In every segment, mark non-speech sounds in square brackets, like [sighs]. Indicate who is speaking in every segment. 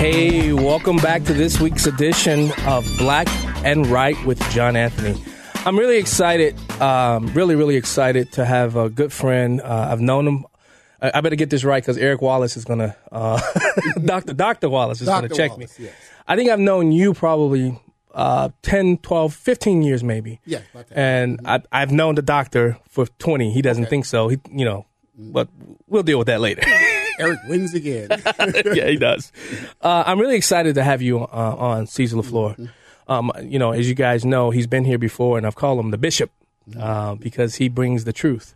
Speaker 1: Hey, welcome back to this week's edition of Black and Right with John Anthony. I'm really excited, um, really, really excited to have a good friend. Uh, I've known him. I, I better get this right because Eric Wallace is going to, uh, [laughs] Dr. Dr. Wallace is going to check
Speaker 2: Wallace,
Speaker 1: me.
Speaker 2: yes.
Speaker 1: I think I've known you probably uh, 10, 12, 15 years maybe.
Speaker 2: Yeah.
Speaker 1: And I, I've known the doctor for 20. He doesn't think so. He, you know, but we'll deal with that later. [laughs]
Speaker 2: Eric wins again. [laughs]
Speaker 1: yeah, he does. Uh, I'm really excited to have you uh, on Caesar LaFleur. Um, you know, as you guys know, he's been here before, and I've called him the bishop uh, because he brings the truth.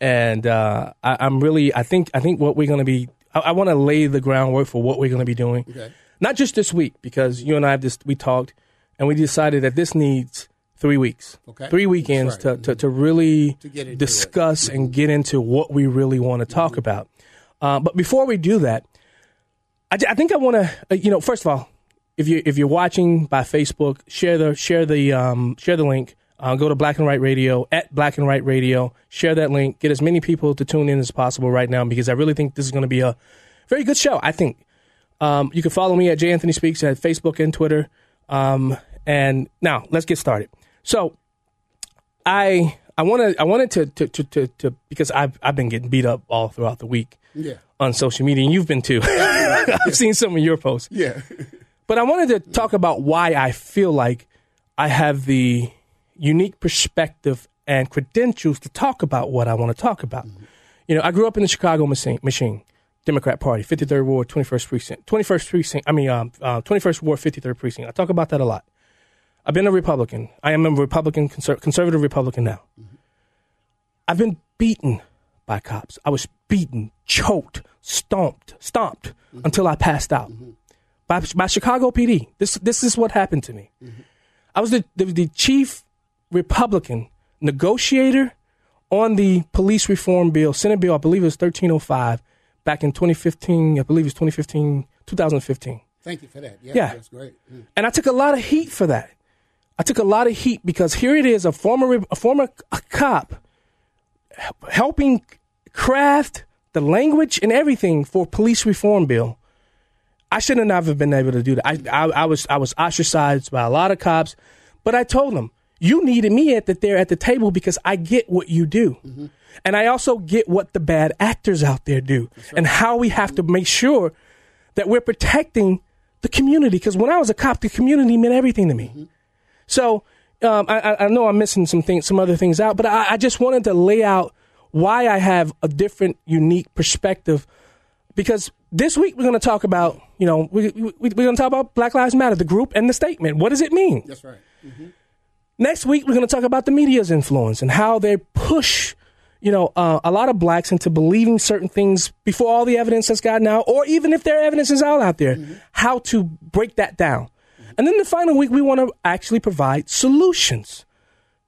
Speaker 1: And uh, I, I'm really, I think, I think what we're going to be, I, I want to lay the groundwork for what we're going to be doing.
Speaker 2: Okay.
Speaker 1: Not just this week, because you and I have just we talked, and we decided that this needs three weeks,
Speaker 2: Okay.
Speaker 1: three weekends
Speaker 2: right.
Speaker 1: to, to, to really
Speaker 2: To get into it.
Speaker 1: discuss and get into what we really want to talk about. Uh, but before we do that, I, I think I want to, uh, you know, first of all, if you if you're watching by Facebook, share the share the um, share the link. Uh, go to Black and Right Radio at Black and Right Radio. Share that link. Get as many people to tune in as possible right now because I really think this is going to be a very good show. I think um, you can follow me at J Anthony Speaks at Facebook and Twitter. Um, and now let's get started. So I I want to I wanted to to, to to to because I've I've been getting beat up all throughout the week
Speaker 2: yeah.
Speaker 1: on social media, and you've been too. [laughs] I've seen some of your posts.
Speaker 2: Yeah.
Speaker 1: But I wanted to talk about why I feel like I have the unique perspective and credentials to talk about what I want to talk about. You know, I grew up in the Chicago machine, machine Democrat Party, 53rd Ward, 21st Precinct, 21st Precinct, I mean, um, uh, 21st Ward, 53rd Precinct. I talk about that a lot. I've been a Republican. I am a Republican, conser- conservative Republican now. I've been beaten by cops. I was beaten, choked, stomped, stomped mm-hmm. until I passed out mm-hmm. by, by Chicago PD. This this is what happened to me. Mm-hmm. I was the, the the chief Republican negotiator on the police reform bill, Senate bill. I believe it was thirteen oh five back in 2015. I believe it was 2015, 2015.
Speaker 2: Thank you for that. Yeah.
Speaker 1: Yeah.
Speaker 2: That's great. Mm.
Speaker 1: And I took a lot of heat for that. I took a lot of heat because here it is, a former a former cop helping craft the language and everything for police reform bill. I should have never been able to do that. I, I, I was I was ostracized by a lot of cops, but I told them you needed me at the there at the table because I get what you do, mm-hmm. and I also get what the bad actors out there do, and how we have to make sure that we're protecting the community. Because when I was a cop, the community meant everything to me. Mm-hmm. So um, I, I- know I'm missing some things, some other things out, but I, I just wanted to lay out why I have a different, unique perspective. Because this week we're going to talk about, you know, we, we, we're going to talk about Black Lives Matter, the group and the statement. What does it mean?
Speaker 2: That's right.
Speaker 1: Next week, we're going to talk about the media's influence and how they push, you know, uh, a lot of blacks into believing certain things before all the evidence has gotten out, or even if their evidence is all out there, how to break that down. And then the final week, we want to actually provide solutions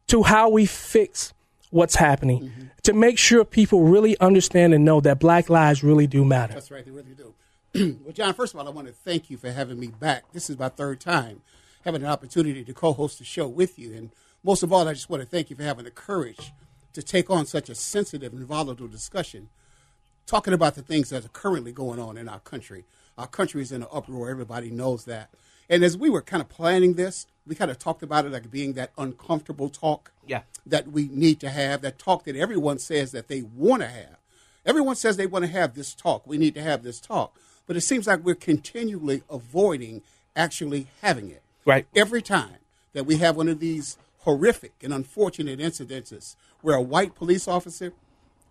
Speaker 1: to how we fix what's happening mm-hmm. to make sure people really understand and know that black lives really do matter.
Speaker 2: That's right. They really do. [clears throat] well, John, first of all, I want to thank you for having me back. This is my third time having an opportunity to co host the show with you. And most of all, I just want to thank you for having the courage to take on such a sensitive and volatile discussion, talking about the things that are currently going on in our country. Our country is in an uproar. Everybody knows that. And as we were kind of planning this, we kind of talked about it like being that uncomfortable talk
Speaker 1: Yeah.
Speaker 2: that we need to have, that talk that everyone says that they want to have. Everyone says they want to have this talk. We need to have this talk. But it seems like we're continually avoiding actually having it.
Speaker 1: Right.
Speaker 2: Every time that we have one of these horrific and unfortunate incidences where a white police officer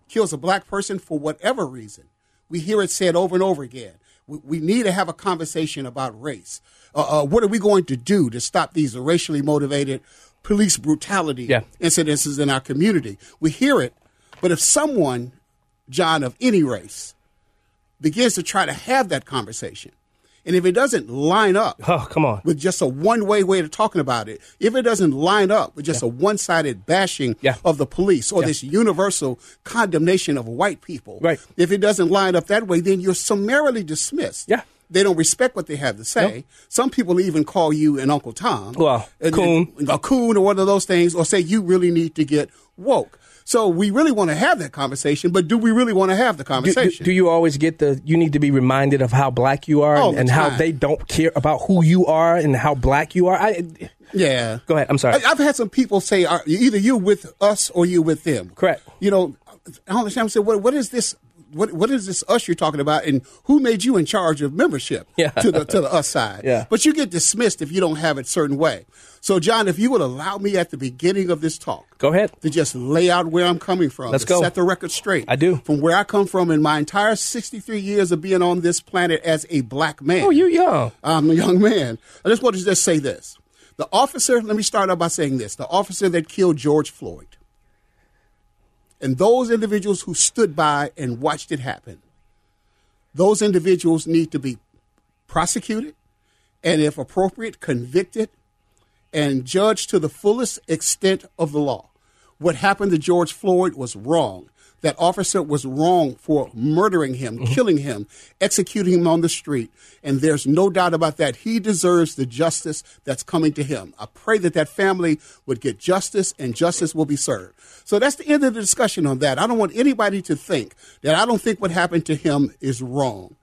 Speaker 2: kills a black person for whatever reason, we hear it said over and over again. We, we need to have a conversation about race. Uh, uh, what are we going to do to stop these racially motivated police brutality
Speaker 1: Yeah.
Speaker 2: incidences in our community? We hear it, but if someone, John, of any race, begins to try to have that conversation, and if it doesn't line up
Speaker 1: Oh, come on.
Speaker 2: with just a one way way of talking about it, if it doesn't line up with just a one sided bashing
Speaker 1: Yeah.
Speaker 2: of the police or
Speaker 1: Yeah.
Speaker 2: this universal condemnation of white people,
Speaker 1: Right.
Speaker 2: if it doesn't line up that way, then you're summarily dismissed.
Speaker 1: Yeah.
Speaker 2: They don't respect what they have to say. Some people even call you an Uncle Tom.
Speaker 1: Well,
Speaker 2: And-
Speaker 1: coon.
Speaker 2: and- a coon or one of those things, or say you really need to get woke. So we really want to have that conversation, but do we really want to have the
Speaker 1: Do, do,
Speaker 2: conversation?
Speaker 1: do you always get the you need to be reminded of how black you are and, and how they don't care about who you are and how black you are? I,
Speaker 2: yeah.
Speaker 1: go ahead. I'm sorry.
Speaker 2: I, I've had some people say, are, either you with us or you with them.
Speaker 1: Correct.
Speaker 2: You know, I don't understand. I said, what, what is this? What, what is this us you're talking about? And who made you in charge of membership
Speaker 1: Yeah.
Speaker 2: to the to the us [laughs] side?
Speaker 1: Yeah.
Speaker 2: But you get dismissed if you don't have it certain way. So, John, if you would allow me at the beginning of this talk
Speaker 1: Go ahead.
Speaker 2: to just lay out where I'm coming from,
Speaker 1: Let's go.
Speaker 2: set the record straight.
Speaker 1: I do.
Speaker 2: From where I come from in my entire 63 years of being on this planet as a black man.
Speaker 1: Oh, you young.
Speaker 2: I'm a young man. I just want to just say this. The officer, let me start out by saying this the officer that killed George Floyd and those individuals who stood by and watched it happen, those individuals need to be prosecuted and, if appropriate, convicted and judged to the fullest extent of the law. What happened to George Floyd was wrong. That officer was wrong for murdering him, killing him, executing him on the street. And there's no doubt about that. He deserves the justice that's coming to him. I pray that that family would get justice and justice will be served. So that's the end of the discussion on that. I don't want anybody to think that I don't think what happened to him is wrong.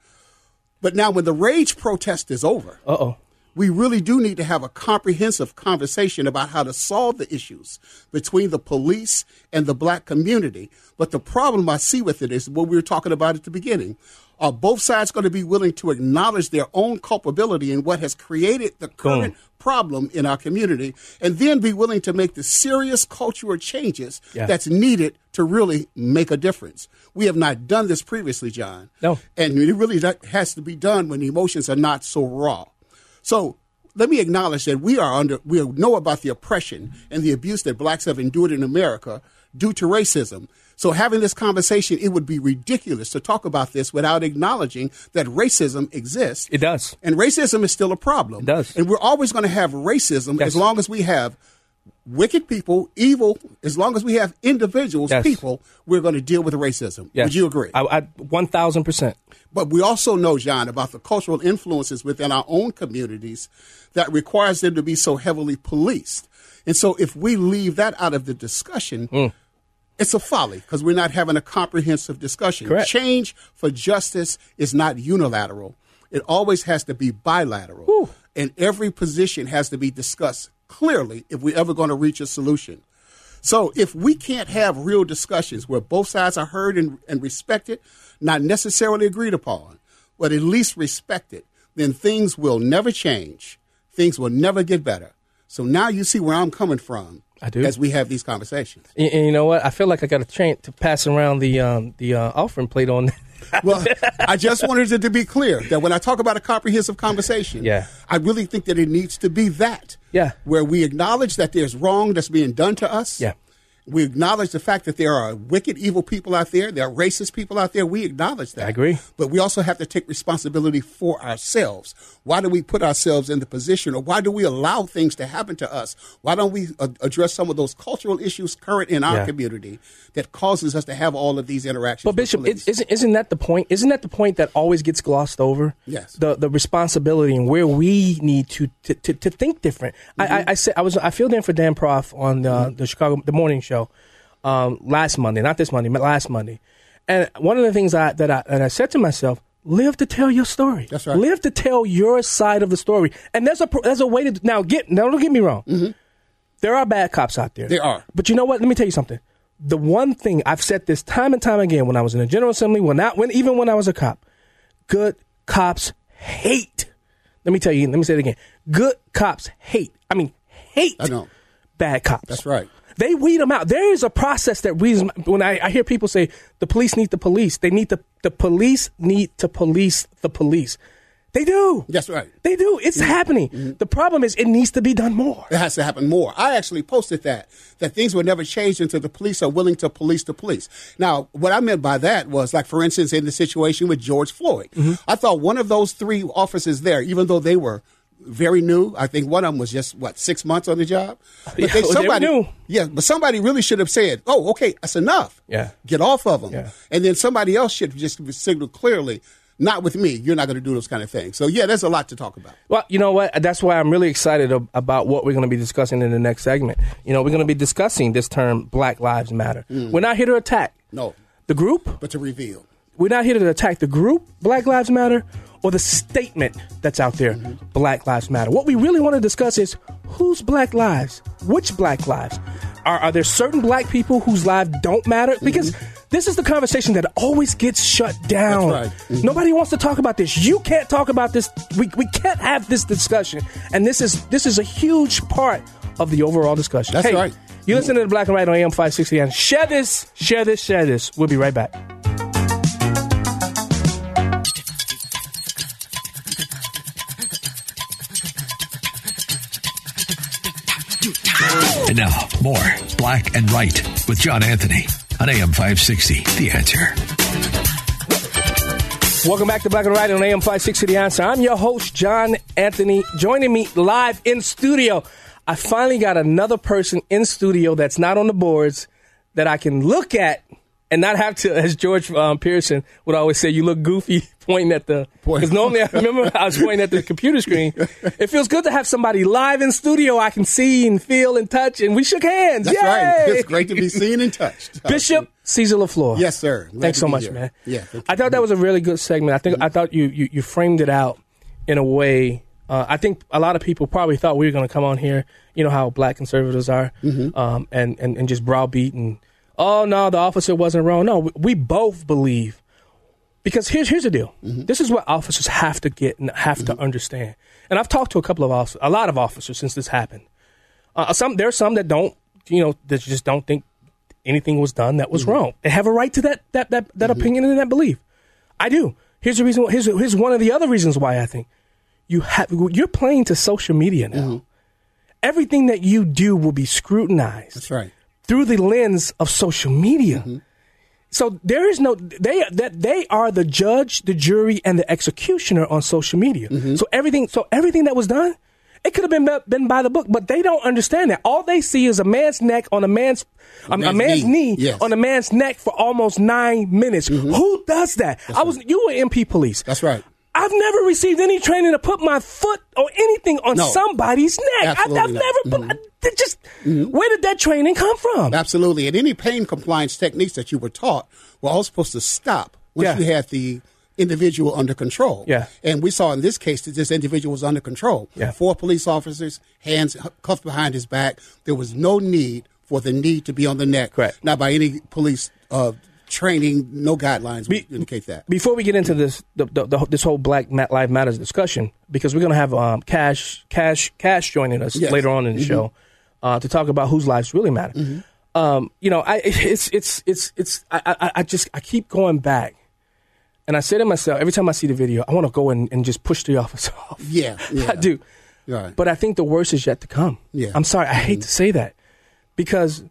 Speaker 2: But now, when the rage protest is over,
Speaker 1: Uh oh.
Speaker 2: We really do need to have a comprehensive conversation about how to solve the issues between the police and the black community. But the problem I see with it is what we were talking about at the beginning. Are both sides going to be willing to acknowledge their own culpability in what has created the current problem in our community and then be willing to make the serious cultural changes
Speaker 1: Yeah.
Speaker 2: that's needed to really make a difference? We have not done this previously, John.
Speaker 1: No.
Speaker 2: And it really that has to be done when emotions are not so raw. So let me acknowledge that we are under, we know about the oppression and the abuse that blacks have endured in America due to racism. So having this conversation, it would be ridiculous to talk about this without acknowledging that racism exists.
Speaker 1: It does.
Speaker 2: And racism is still a problem.
Speaker 1: It does.
Speaker 2: And we're always going to have racism as long as we have wicked people, evil, as long as we have individuals,
Speaker 1: Yes.
Speaker 2: people, we're going to deal with racism.
Speaker 1: Yes.
Speaker 2: Would you agree?
Speaker 1: I, I, 1000%.
Speaker 2: But we also know, John, about the cultural influences within our own communities that requires them to be so heavily policed. And so if we leave that out of the discussion,
Speaker 1: Hmm.
Speaker 2: it's a folly because we're not having a comprehensive discussion.
Speaker 1: Correct.
Speaker 2: Change for justice is not unilateral. It always has to be bilateral. And every position has to be discussed clearly if we're ever going to reach a solution. So if we can't have real discussions where both sides are heard and, and respected, not necessarily agreed upon, but at least respected, then things will never change. Things will never get better. So now you see where I'm coming from
Speaker 1: I do.
Speaker 2: as we have these conversations.
Speaker 1: And, and you know what? I feel like I got a chance to pass around the um, the uh, offering plate on.
Speaker 2: Well, I just wanted it to be clear that when I talk about a comprehensive conversation,
Speaker 1: Yeah.
Speaker 2: I really think that it needs to be that.
Speaker 1: Yeah.
Speaker 2: Where we acknowledge that there's wrong that's being done to us.
Speaker 1: Yeah.
Speaker 2: We acknowledge the fact that there are wicked, evil people out there. There are racist people out there. We acknowledge that.
Speaker 1: I agree.
Speaker 2: But we also have to take responsibility for ourselves. Why do we put ourselves in the position, or why do we allow things to happen to us? Why don't we uh, address some of those cultural issues current in our
Speaker 1: Yeah.
Speaker 2: community that causes us to have all of these interactions?
Speaker 1: But Bishop, it, isn't isn't that the point? Isn't that the point that always gets glossed over?
Speaker 2: Yes.
Speaker 1: The the responsibility and where we need to to, to, to think different. I, I I said I was I filled in for Dan Proft on the, the Chicago the morning show um, last Monday, not this Monday, but last Monday. And one of the things I that I and I said to myself, live to tell your story.
Speaker 2: That's right.
Speaker 1: Live to tell your side of the story. And there's a there's a way to now get now don't get me wrong. Mm-hmm. There are bad cops out there.
Speaker 2: There are.
Speaker 1: But you know what? Let me tell you something. The one thing I've said this time and time again when I was in the General Assembly, when not when even when I was a cop, good cops hate Let me tell you. Let me say it again. Good cops hate. I mean, hate.
Speaker 2: I know.
Speaker 1: Bad cops.
Speaker 2: That's right.
Speaker 1: They weed them out. There is a process that weeds. 'em- When I, I hear people say the police need the police, they need the the police need to police the police. They do.
Speaker 2: That's right.
Speaker 1: They do. It's happening. The problem is it needs to be done more.
Speaker 2: It has to happen more. I actually posted that that things will never change until the police are willing to police the police. Now, what I meant by that was like, for instance, in the situation with George Floyd,
Speaker 1: Mm-hmm.
Speaker 2: I thought one of those three officers there, even though they were very new, I think one of them was just what six months on the job. But
Speaker 1: Yeah, they
Speaker 2: somebody,
Speaker 1: new.
Speaker 2: yeah, but somebody really should have said, "Oh, okay, that's enough.
Speaker 1: Yeah.
Speaker 2: get off of them."
Speaker 1: Yeah.
Speaker 2: And then somebody else should just signal clearly. Not with me. You're not going to do those kind of things. So yeah, there's a lot to talk about.
Speaker 1: Well, you know what? That's why I'm really excited about what we're going to be discussing in the next segment. You know, we're going to be discussing this term Black Lives Matter. Mm. We're not here to attack
Speaker 2: No,
Speaker 1: the group.
Speaker 2: but to reveal.
Speaker 1: We're not here to attack the group, Black Lives Matter, or the statement that's out there, Black Lives Matter. What we really want to discuss is whose Black lives, which Black lives. Are, are there certain Black people whose lives don't matter? Mm-hmm. Because this is the conversation that always gets shut down.
Speaker 2: That's right. Mm-hmm.
Speaker 1: Nobody wants to talk about this. You can't talk about this. We, we can't have this discussion. And this is this is a huge part of the overall discussion.
Speaker 2: That's
Speaker 1: Hey,
Speaker 2: right.
Speaker 1: You listen to the Black and Right on AM 560 and share this, share this, share this. We'll be right back.
Speaker 3: And now, more Black and Right with John Anthony on AM 560. The answer.
Speaker 1: Welcome back to Black and Right on AM 560 The Answer. I'm your host, John Anthony. Joining me live in studio, I finally got another person in studio that's not on the boards that I can look at and not have to, [laughs] as George um, Pearson would always say, you look goofy pointing at the.
Speaker 2: Point.
Speaker 1: Because normally I [laughs] remember I was pointing at the computer screen. [laughs] It feels good to have somebody live in studio I can see and feel and touch, and we shook hands.
Speaker 2: That's
Speaker 1: Yay!
Speaker 2: right. It's great to be seen and touched. [laughs]
Speaker 1: Bishop Caesar LaFleur.
Speaker 2: Yes, sir. Glad
Speaker 1: Thanks so much,
Speaker 2: here.
Speaker 1: man.
Speaker 2: Yeah,
Speaker 1: I thought that was a really good segment. I think I thought you, you you framed it out in a way. Uh, I think a lot of people probably thought we were going to come on here. You know how black conservatives are,
Speaker 2: Mm-hmm.
Speaker 1: um, and, and and just browbeat and oh no, the officer wasn't wrong. No, we, we both believe because here's here's the deal.
Speaker 2: Mm-hmm.
Speaker 1: This is what officers have to get and have to understand. And I've talked to a couple of officers, a lot of officers since this happened. Uh, some there's some that don't, you know, that just don't think anything was done that was
Speaker 2: Mm-hmm.
Speaker 1: wrong. They have a right to that that that, that opinion and that belief. I do. Here's the reason. Here's here's one of the other reasons why I think you have you're playing to social media now.
Speaker 2: Mm-hmm.
Speaker 1: Everything that you do will be scrutinized
Speaker 2: That's right.
Speaker 1: through the lens of social media. So there is no they that they are the judge, the jury, and the executioner on social media. Mm-hmm. So everything so everything that was done, it could have been been by the book, but they don't understand that. All they see is a man's neck on a man's a, a
Speaker 2: man's
Speaker 1: man's
Speaker 2: knee.
Speaker 1: knee,
Speaker 2: Yes.
Speaker 1: on a man's neck for almost nine minutes. Mm-hmm. Who does that? I was you were MP police.
Speaker 2: That's right.
Speaker 1: I've never received any training to put my foot or anything on
Speaker 2: No.
Speaker 1: somebody's neck. I've, I've
Speaker 2: Absolutely not.
Speaker 1: never put. I- just where did that training come from?
Speaker 2: Absolutely. And any pain compliance techniques that you were taught were all supposed to stop once
Speaker 1: Yeah.
Speaker 2: you had the individual under control.
Speaker 1: Yeah.
Speaker 2: And we saw in this case that this individual was under control.
Speaker 1: Yeah.
Speaker 2: Four police officers, hands cuffed behind his back. There was no need for the knee to be on the neck.
Speaker 1: Correct.
Speaker 2: Not by any police uh, training, no guidelines
Speaker 1: Be-
Speaker 2: would indicate that.
Speaker 1: Before we get into this, the, the, the, this whole Black Lives Matters discussion, because we're going to have um, Cash, Cash, Cash joining us
Speaker 2: Yes. Mm-hmm.
Speaker 1: later on in the show uh, to talk about whose lives really matter. Um, you know, I [laughs] it's it's it's it's I, I I just I keep going back, and I say to myself every time I see the video, I want to go in and just push the [laughs] officer off.
Speaker 2: Yeah, yeah. [laughs]
Speaker 1: I do.
Speaker 2: Right.
Speaker 1: But I think the worst is yet to come.
Speaker 2: Yeah.
Speaker 1: I'm sorry, I hate to say that because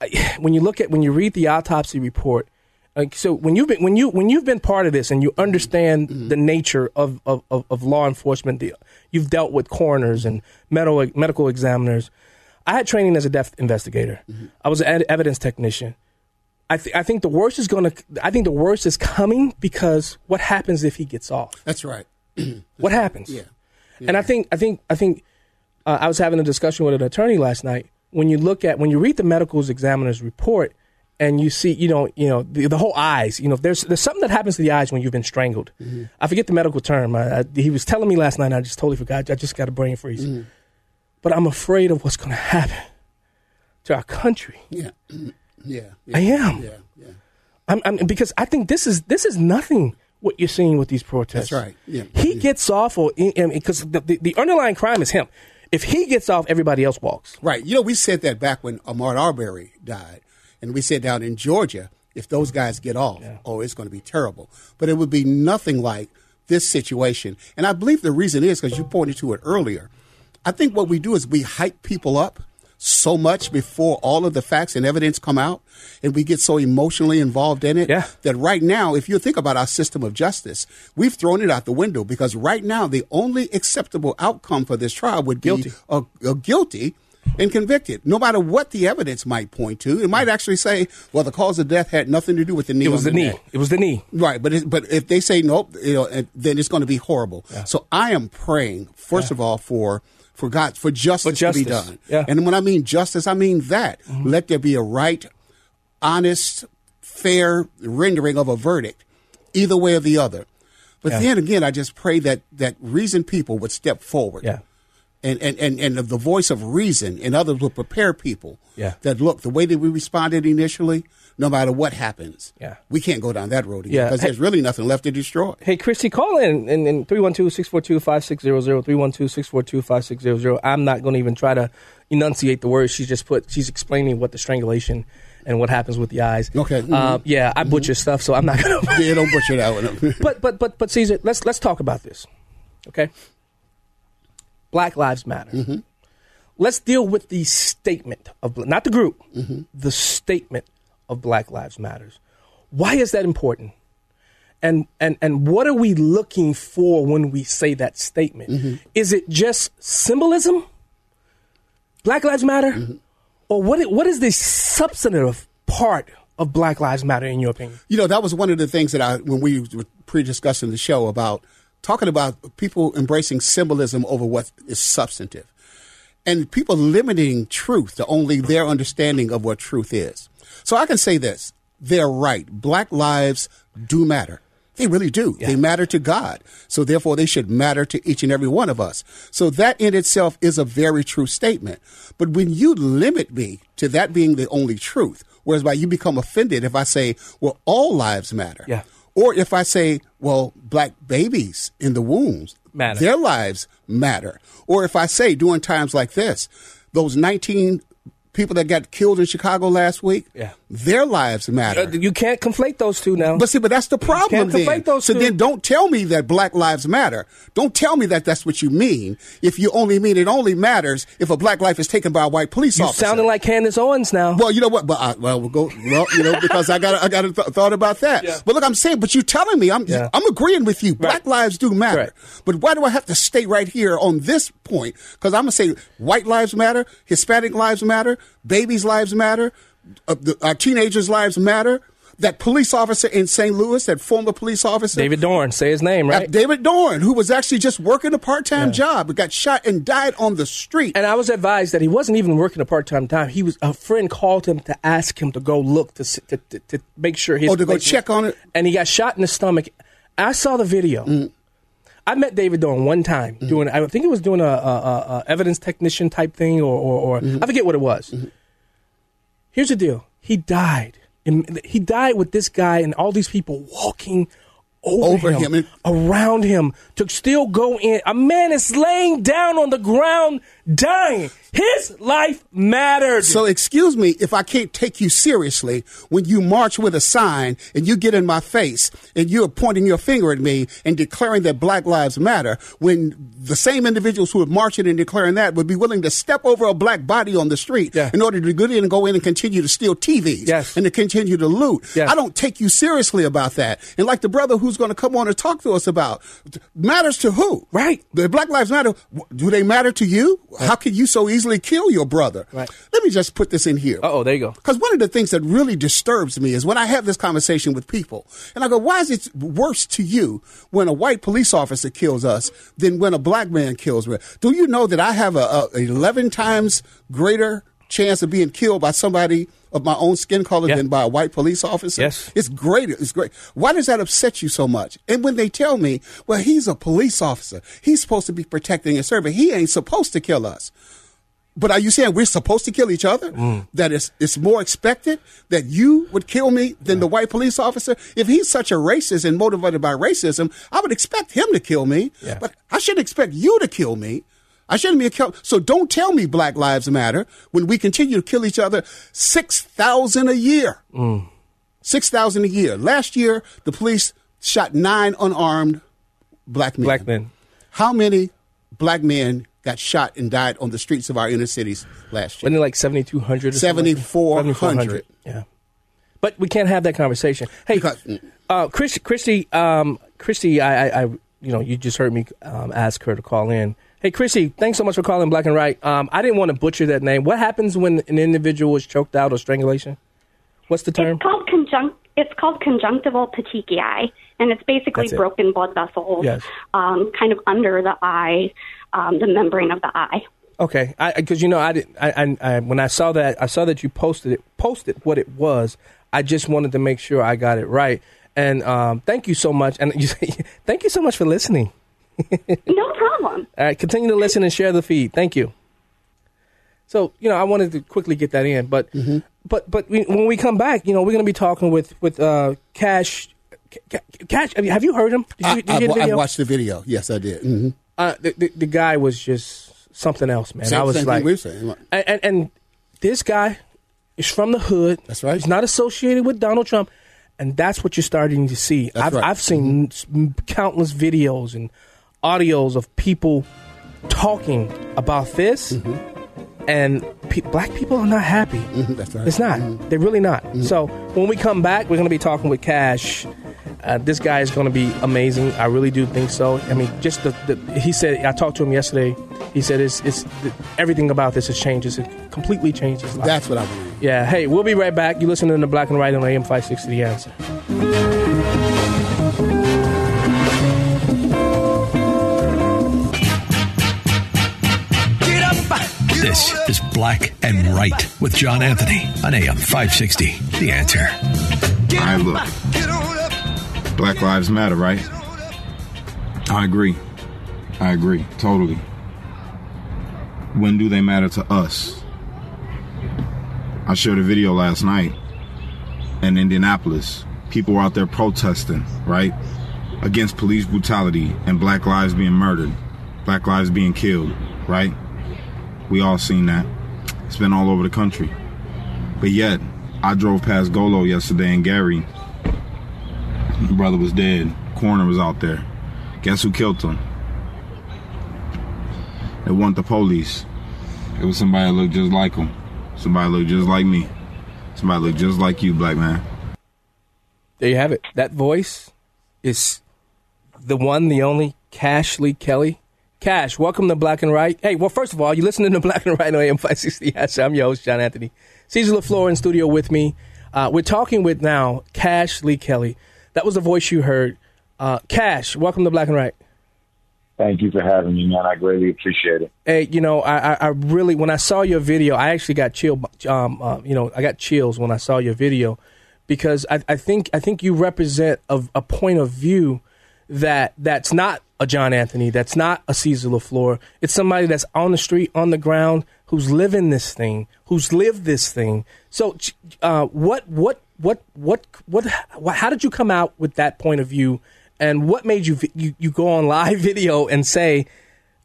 Speaker 1: I- [sighs] when you look at when you read the autopsy report, like so when you've been when you when you've been part of this and you mm-hmm. understand mm-hmm. the nature of, of, of, of law enforcement, the, you've dealt with coroners and medical medical examiners. I had training as a death investigator. Mm-hmm. I was an evidence technician. I, th- I think the worst is going to. I think the worst is coming because what happens if he gets off?
Speaker 2: That's right. [clears throat]
Speaker 1: What happens?
Speaker 2: Yeah.
Speaker 1: And I think I think I think uh, I was having a discussion with an attorney last night. When you look at when you read the medical examiner's report and you see, you know, you know the, the whole eyes. You know, there's there's something that happens to the eyes when you've been strangled. Mm-hmm. I forget the medical term. I, I, he was telling me last night. I just totally forgot. I just got a brain freeze. Mm-hmm. But I'm afraid of what's going to happen to our country.
Speaker 2: Yeah. [clears throat] Yeah. yeah.
Speaker 1: I am.
Speaker 2: Yeah. Yeah.
Speaker 1: I'm, I'm, because I think this is this is nothing what you're seeing with these protests.
Speaker 2: That's right. Yeah.
Speaker 1: He
Speaker 2: Yeah.
Speaker 1: gets off, or because the, the, the underlying crime is him. If he gets off, everybody else walks.
Speaker 2: Right. You know, we said that back when Ahmaud Arbery died, and we said down in Georgia, if those guys get off, oh, it's going to be terrible. But it would be nothing like this situation. And I believe the reason is because you pointed to it earlier. I think what we do is we hype people up so much before all of the facts and evidence come out, and we get so emotionally involved in it
Speaker 1: Yeah.
Speaker 2: that right now, if you think about our system of justice, we've thrown it out the window because right now the only acceptable outcome for this trial would be
Speaker 1: Guilty.
Speaker 2: a, a guilty and convicted, no matter what the evidence might point to. It might actually say, well, the cause of death had nothing to do with the knee.
Speaker 1: It was the knee.
Speaker 2: neck.
Speaker 1: It was the knee.
Speaker 2: Right, but it, but if they say nope, you know, then it's going to be horrible. So I am praying first of all for for God for justice, to be done.
Speaker 1: Yeah.
Speaker 2: And when I mean justice, I mean that. Mm-hmm. Let there be a right, honest, fair rendering of a verdict, either way or the other. But
Speaker 1: Yeah.
Speaker 2: then again, I just pray that that reasoned people would step forward
Speaker 1: Yeah.
Speaker 2: And, and, and, and the voice of reason and others will prepare people
Speaker 1: Yeah.
Speaker 2: that look the way that we responded initially no matter what happens
Speaker 1: Yeah.
Speaker 2: we can't go down that road again
Speaker 1: Yeah.
Speaker 2: because
Speaker 1: Hey-
Speaker 2: there's really nothing left to destroy
Speaker 1: Hey, Christy, call in in, in 312-642-5600, 312-642-5600. I'm not going to even try to enunciate the words she just put. She's explaining what the strangulation and what happens with the eyes.
Speaker 2: Okay.
Speaker 1: Uh, yeah, I butcher stuff, so I'm not going [laughs] to.
Speaker 2: yeah don't butcher that one [laughs]
Speaker 1: but but but but Caesar, let's let's talk about this. Okay. Black Lives Matter.
Speaker 2: Mm-hmm.
Speaker 1: Let's deal with the statement of not the group,
Speaker 2: Mm-hmm.
Speaker 1: the statement of Black Lives Matters. Why is that important? And and and what are we looking for when we say that statement?
Speaker 2: Mm-hmm.
Speaker 1: Is it just symbolism? Black Lives Matter,
Speaker 2: Mm-hmm.
Speaker 1: or what? What is the substantive part of Black Lives Matter in your opinion?
Speaker 2: you know that was one of the things that i when we were pre-discussing the show about talking about people embracing symbolism over what is substantive and people limiting truth to only their understanding of what truth is. So I can say this they're right. Black lives do matter. They really do. They matter to God. So therefore, they should matter to each and every one of us. So that in itself is a very true statement. But when you limit me to that being the only truth, whereas by you become offended if I say, well, all lives matter.
Speaker 1: Yeah.
Speaker 2: Or if I say, well, black babies in the wombs
Speaker 1: Matter.
Speaker 2: their lives matter. Or if I say during times like this, those 19 people that got killed in Chicago last week,
Speaker 1: Yeah.
Speaker 2: their lives matter.
Speaker 1: Uh, you can't conflate those two now.
Speaker 2: But see, but that's the problem.
Speaker 1: Can't conflate those
Speaker 2: so
Speaker 1: two.
Speaker 2: then, don't tell me that Black Lives Matter. Don't tell me that that's what you mean. If you only mean it only matters if a black life is taken by a white police
Speaker 1: you
Speaker 2: officer.
Speaker 1: sounding like Candace Owens now.
Speaker 2: Well, you know what? But I, well, we'll go. Well, you know, because I got I got th- thought about that. But look, I'm saying, but you're telling me, I'm
Speaker 1: Yeah.
Speaker 2: I'm agreeing with you. Black lives do matter.
Speaker 1: Right.
Speaker 2: But why do I have to stay right here on this point? Because I'm gonna say white lives matter, Hispanic lives matter, babies' lives matter, uh, the, our teenagers' lives matter. That police officer in St. Louis, that former police officer,
Speaker 1: David Dorn, say his name,
Speaker 2: uh,
Speaker 1: right?
Speaker 2: David Dorn, who was actually just working a part-time job, but got shot and died on the street.
Speaker 1: and I was advised that he wasn't even working a part time time. He was a friend called him to ask him to go look to to, to, to make sure his
Speaker 2: Oh, to go check on it?
Speaker 1: And he got shot in the stomach. I saw the video.
Speaker 2: Mm.
Speaker 1: I met David Dorn one time doing. I think it was doing a, a, a, evidence technician type thing, or or, or
Speaker 2: Mm-hmm.
Speaker 1: I forget what it was. Here's the deal: he died. And He died with this guy and all these people walking over,
Speaker 2: Over
Speaker 1: him,
Speaker 2: him
Speaker 1: around him to still go in. A man is laying down on the ground, dying. His life mattered.
Speaker 2: So excuse me if I can't take you seriously when you march with a sign and you get in my face and you're pointing your finger at me and declaring that Black Lives Matter when the same individuals who are marching and declaring that would be willing to step over a black body on the street
Speaker 1: Yeah.
Speaker 2: in order to get in and go in and continue to steal TVs
Speaker 1: Yes.
Speaker 2: and to continue to loot.
Speaker 1: Yes.
Speaker 2: I don't take you seriously about that. And like the brother who's going to come on and talk to us about matters to who?
Speaker 1: Right.
Speaker 2: The Black Lives Matter, do they matter to you? How can you so easily kill your brother?
Speaker 1: Right.
Speaker 2: Let me just put this in here.
Speaker 1: oh, there you go.
Speaker 2: Because one of the things that really disturbs me is when I have this conversation with people, and I go, "Why is it worse to you when a white police officer kills us than when a black man kills me?" Do you know that I have a, a eleven times greater chance of being killed by somebody of my own skin color
Speaker 1: Yeah.
Speaker 2: than by a white police officer?
Speaker 1: Yes.
Speaker 2: it's great. It's great. Why does that upset you so much? And when they tell me, "Well, he's a police officer, he's supposed to be protecting and serving, he ain't supposed to kill us." But are you saying we're supposed to kill each other?
Speaker 1: Mm.
Speaker 2: That it's it's more expected that you would kill me than the white police officer? If he's such a racist and motivated by racism, I would expect him to kill me.
Speaker 1: Yeah.
Speaker 2: But I shouldn't expect you to kill me. I shouldn't be a kill. So don't tell me Black Lives Matter when we continue to kill each other. Six thousand a year.
Speaker 1: Mm.
Speaker 2: Six thousand a year. Last year, the police shot nine unarmed black men.
Speaker 1: Black men.
Speaker 2: How many black men got shot and died on the streets of our inner cities last year?
Speaker 1: Wasn't it like 7,200? or something like that?
Speaker 2: 7,400.
Speaker 1: Yeah. But we can't have that conversation. Hey,
Speaker 2: Because-
Speaker 1: uh, Chris, Christy, um, Christy, I, I, I, you know, you just heard me um, ask her to call in. Hey, Chrissy, thanks so much for calling Black and Right. Um, I didn't want to butcher that name. What happens when an individual is choked out or strangulation? What's the term?
Speaker 4: It's called conjunct. It's called conjunctival petechiae, and it's basically
Speaker 1: it.
Speaker 4: broken blood vessels,
Speaker 1: Yes.
Speaker 4: um, kind of under the eye, um, the membrane of the eye.
Speaker 1: Okay, because you know I didn't. I, I, I when I saw that I saw that you posted it posted what it was. I just wanted to make sure I got it right. And um, thank you so much. And [laughs] you, thank you so much for listening.
Speaker 4: No problem.
Speaker 1: All right, continue to listen and share the feed. Thank you. So you know, I wanted to quickly get that in, but but but we, when we come back, you know, we're going to be talking with with uh, Cash. Ca- Cash, have you, have you heard him? Did you,
Speaker 2: I,
Speaker 1: did you
Speaker 2: I,
Speaker 1: hear the
Speaker 2: I
Speaker 1: video?
Speaker 2: watched the video. Yes, I did. hmm
Speaker 1: uh, the, the the guy was just something else, man.
Speaker 2: Same-
Speaker 1: I was
Speaker 2: same thing
Speaker 1: like,
Speaker 2: we were saying.
Speaker 1: and, and, and this guy is from the hood.
Speaker 2: That's right.
Speaker 1: He's not associated with Donald Trump, and that's what you're starting to see.
Speaker 2: That's
Speaker 1: I've
Speaker 2: right. Mm-hmm.
Speaker 1: I've seen s- countless videos and audios of people talking about this, and pe- black people are not happy.
Speaker 2: Mm-hmm. [laughs] That's right.
Speaker 1: It's not. They're really not. So when we come back, we're going to be talking with Cash. Uh, this guy is going to be amazing. I really do think so. I mean, just the, the he said. I talked to him yesterday. He said it's it's everything about this has changed. It's completely changed his life.
Speaker 2: That's what I believe.
Speaker 1: yeah. Hey, we'll be right back. You listening to the Black and Right on AM five sixty. The answer.
Speaker 3: This is Black and Right with John Anthony on AM 560. The answer.
Speaker 5: I look. Black Lives Matter, right? I agree. I agree. Totally. When do they matter to us? I shared a video last night in Indianapolis. People were out there protesting, right? Against police brutality and black lives being murdered, black lives being killed, right? We all seen that. It's been all over the country. But yet, I drove past Golo yesterday and Gary. The brother was dead. Corner was out there. Guess who killed him? It wasn't the police. It was somebody that looked just like him. Somebody looked just like me. Somebody looked just like you, black man.
Speaker 1: There you have it. That voice is the one, the only Cash Lee Kelly. Cash, welcome to Black and Right. Hey, well, first of all, you're listening to [laughs] Black and Right on AM 560. Yes, I'm your host, John Anthony. Caesar LaFleur in studio with me. Uh, we're talking with now Cash Lee Kelly. That was the voice you heard. Uh, Cash, welcome to Black and Right.
Speaker 6: Thank you for having me, man. I greatly appreciate it.
Speaker 1: Hey, you know, I, I, I really when I saw your video, I actually got chill. Um, uh, you know, I got chills when I saw your video because I, I think I think you represent a, a point of view that that's not a John Anthony, that's not a Caesar Lafleur. It's somebody that's on the street, on the ground, who's living this thing, who's lived this thing. So, uh, what what what what what? How did you come out with that point of view? And what made you you, you go on live [laughs] video and say,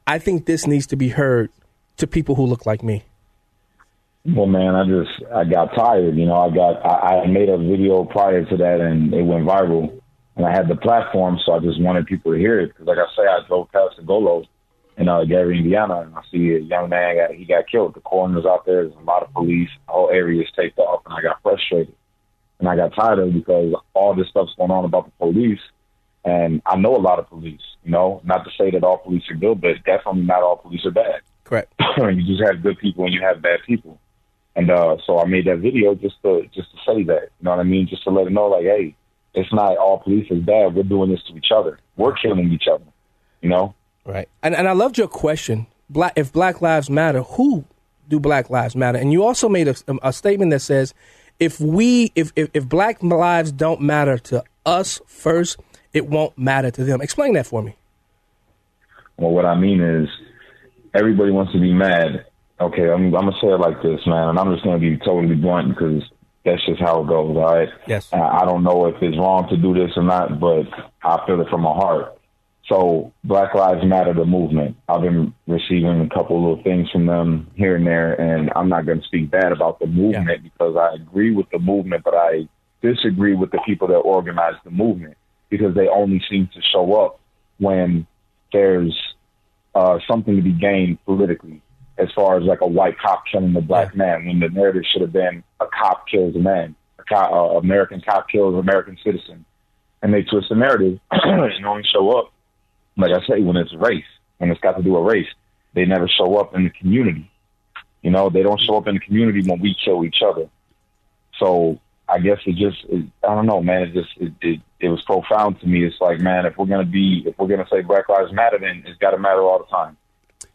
Speaker 1: I think this needs to be heard to people who look like me.
Speaker 6: Well, man, I just I got tired. You know, I got I, I made a video prior to that, and it went viral. And I had the platform, so I just wanted people to hear it. Because, like I say, I drove past the Golos in uh, Gary, Indiana, and I see a young man got he got killed. The coroner's out there. There's a lot of police. The whole area is taped off, and I got frustrated. And I got tired of it because all this stuff's going on about the police. And I know a lot of police, you know, not to say that all police are good, but definitely not all police are bad. [clears throat]
Speaker 1: Correct.
Speaker 6: you just have good people and you have bad people. And uh, so I made that video just to just to say that, you know what I mean, just to let them know, like, hey, it's not all police is bad. We're doing this to each other. We're killing each other, you know.
Speaker 1: Right. And and I loved your question. Black if Black Lives Matter, who do Black Lives Matter? And you also made a, a statement that says, if we if, if if Black lives don't matter to us first, it won't matter to them. Explain that for me.
Speaker 6: Well, what I mean is, everybody wants to be mad okay, I'm, I'm gonna say it like this, man, and I'm just gonna be totally blunt because that's just how it goes. All right.
Speaker 1: Yes.
Speaker 6: I don't know if it's wrong to do this or not, but I feel it from my heart. So Black Lives Matter, the movement. I've been receiving a couple little things from them here and there, and I'm not going to speak bad about the movement because I agree with the movement, but I disagree with the people that organize the movement because they only seem to show up when there's uh, something to be gained politically, as far as like a white cop killing a black man, when the narrative should have been a cop kills a man, a cop, uh, American cop kills an American citizen, and they twist the narrative [clears throat] and only show up, like I say, when it's race, when it's got to do with race. They never show up in the community. You know, they don't show up in the community when we kill each other. So I guess it just, it, I don't know, man. It just, it, it, it was profound to me. It's like, man, if we're gonna be, if we're gonna say Black Lives Matter, then it's got to matter all the time.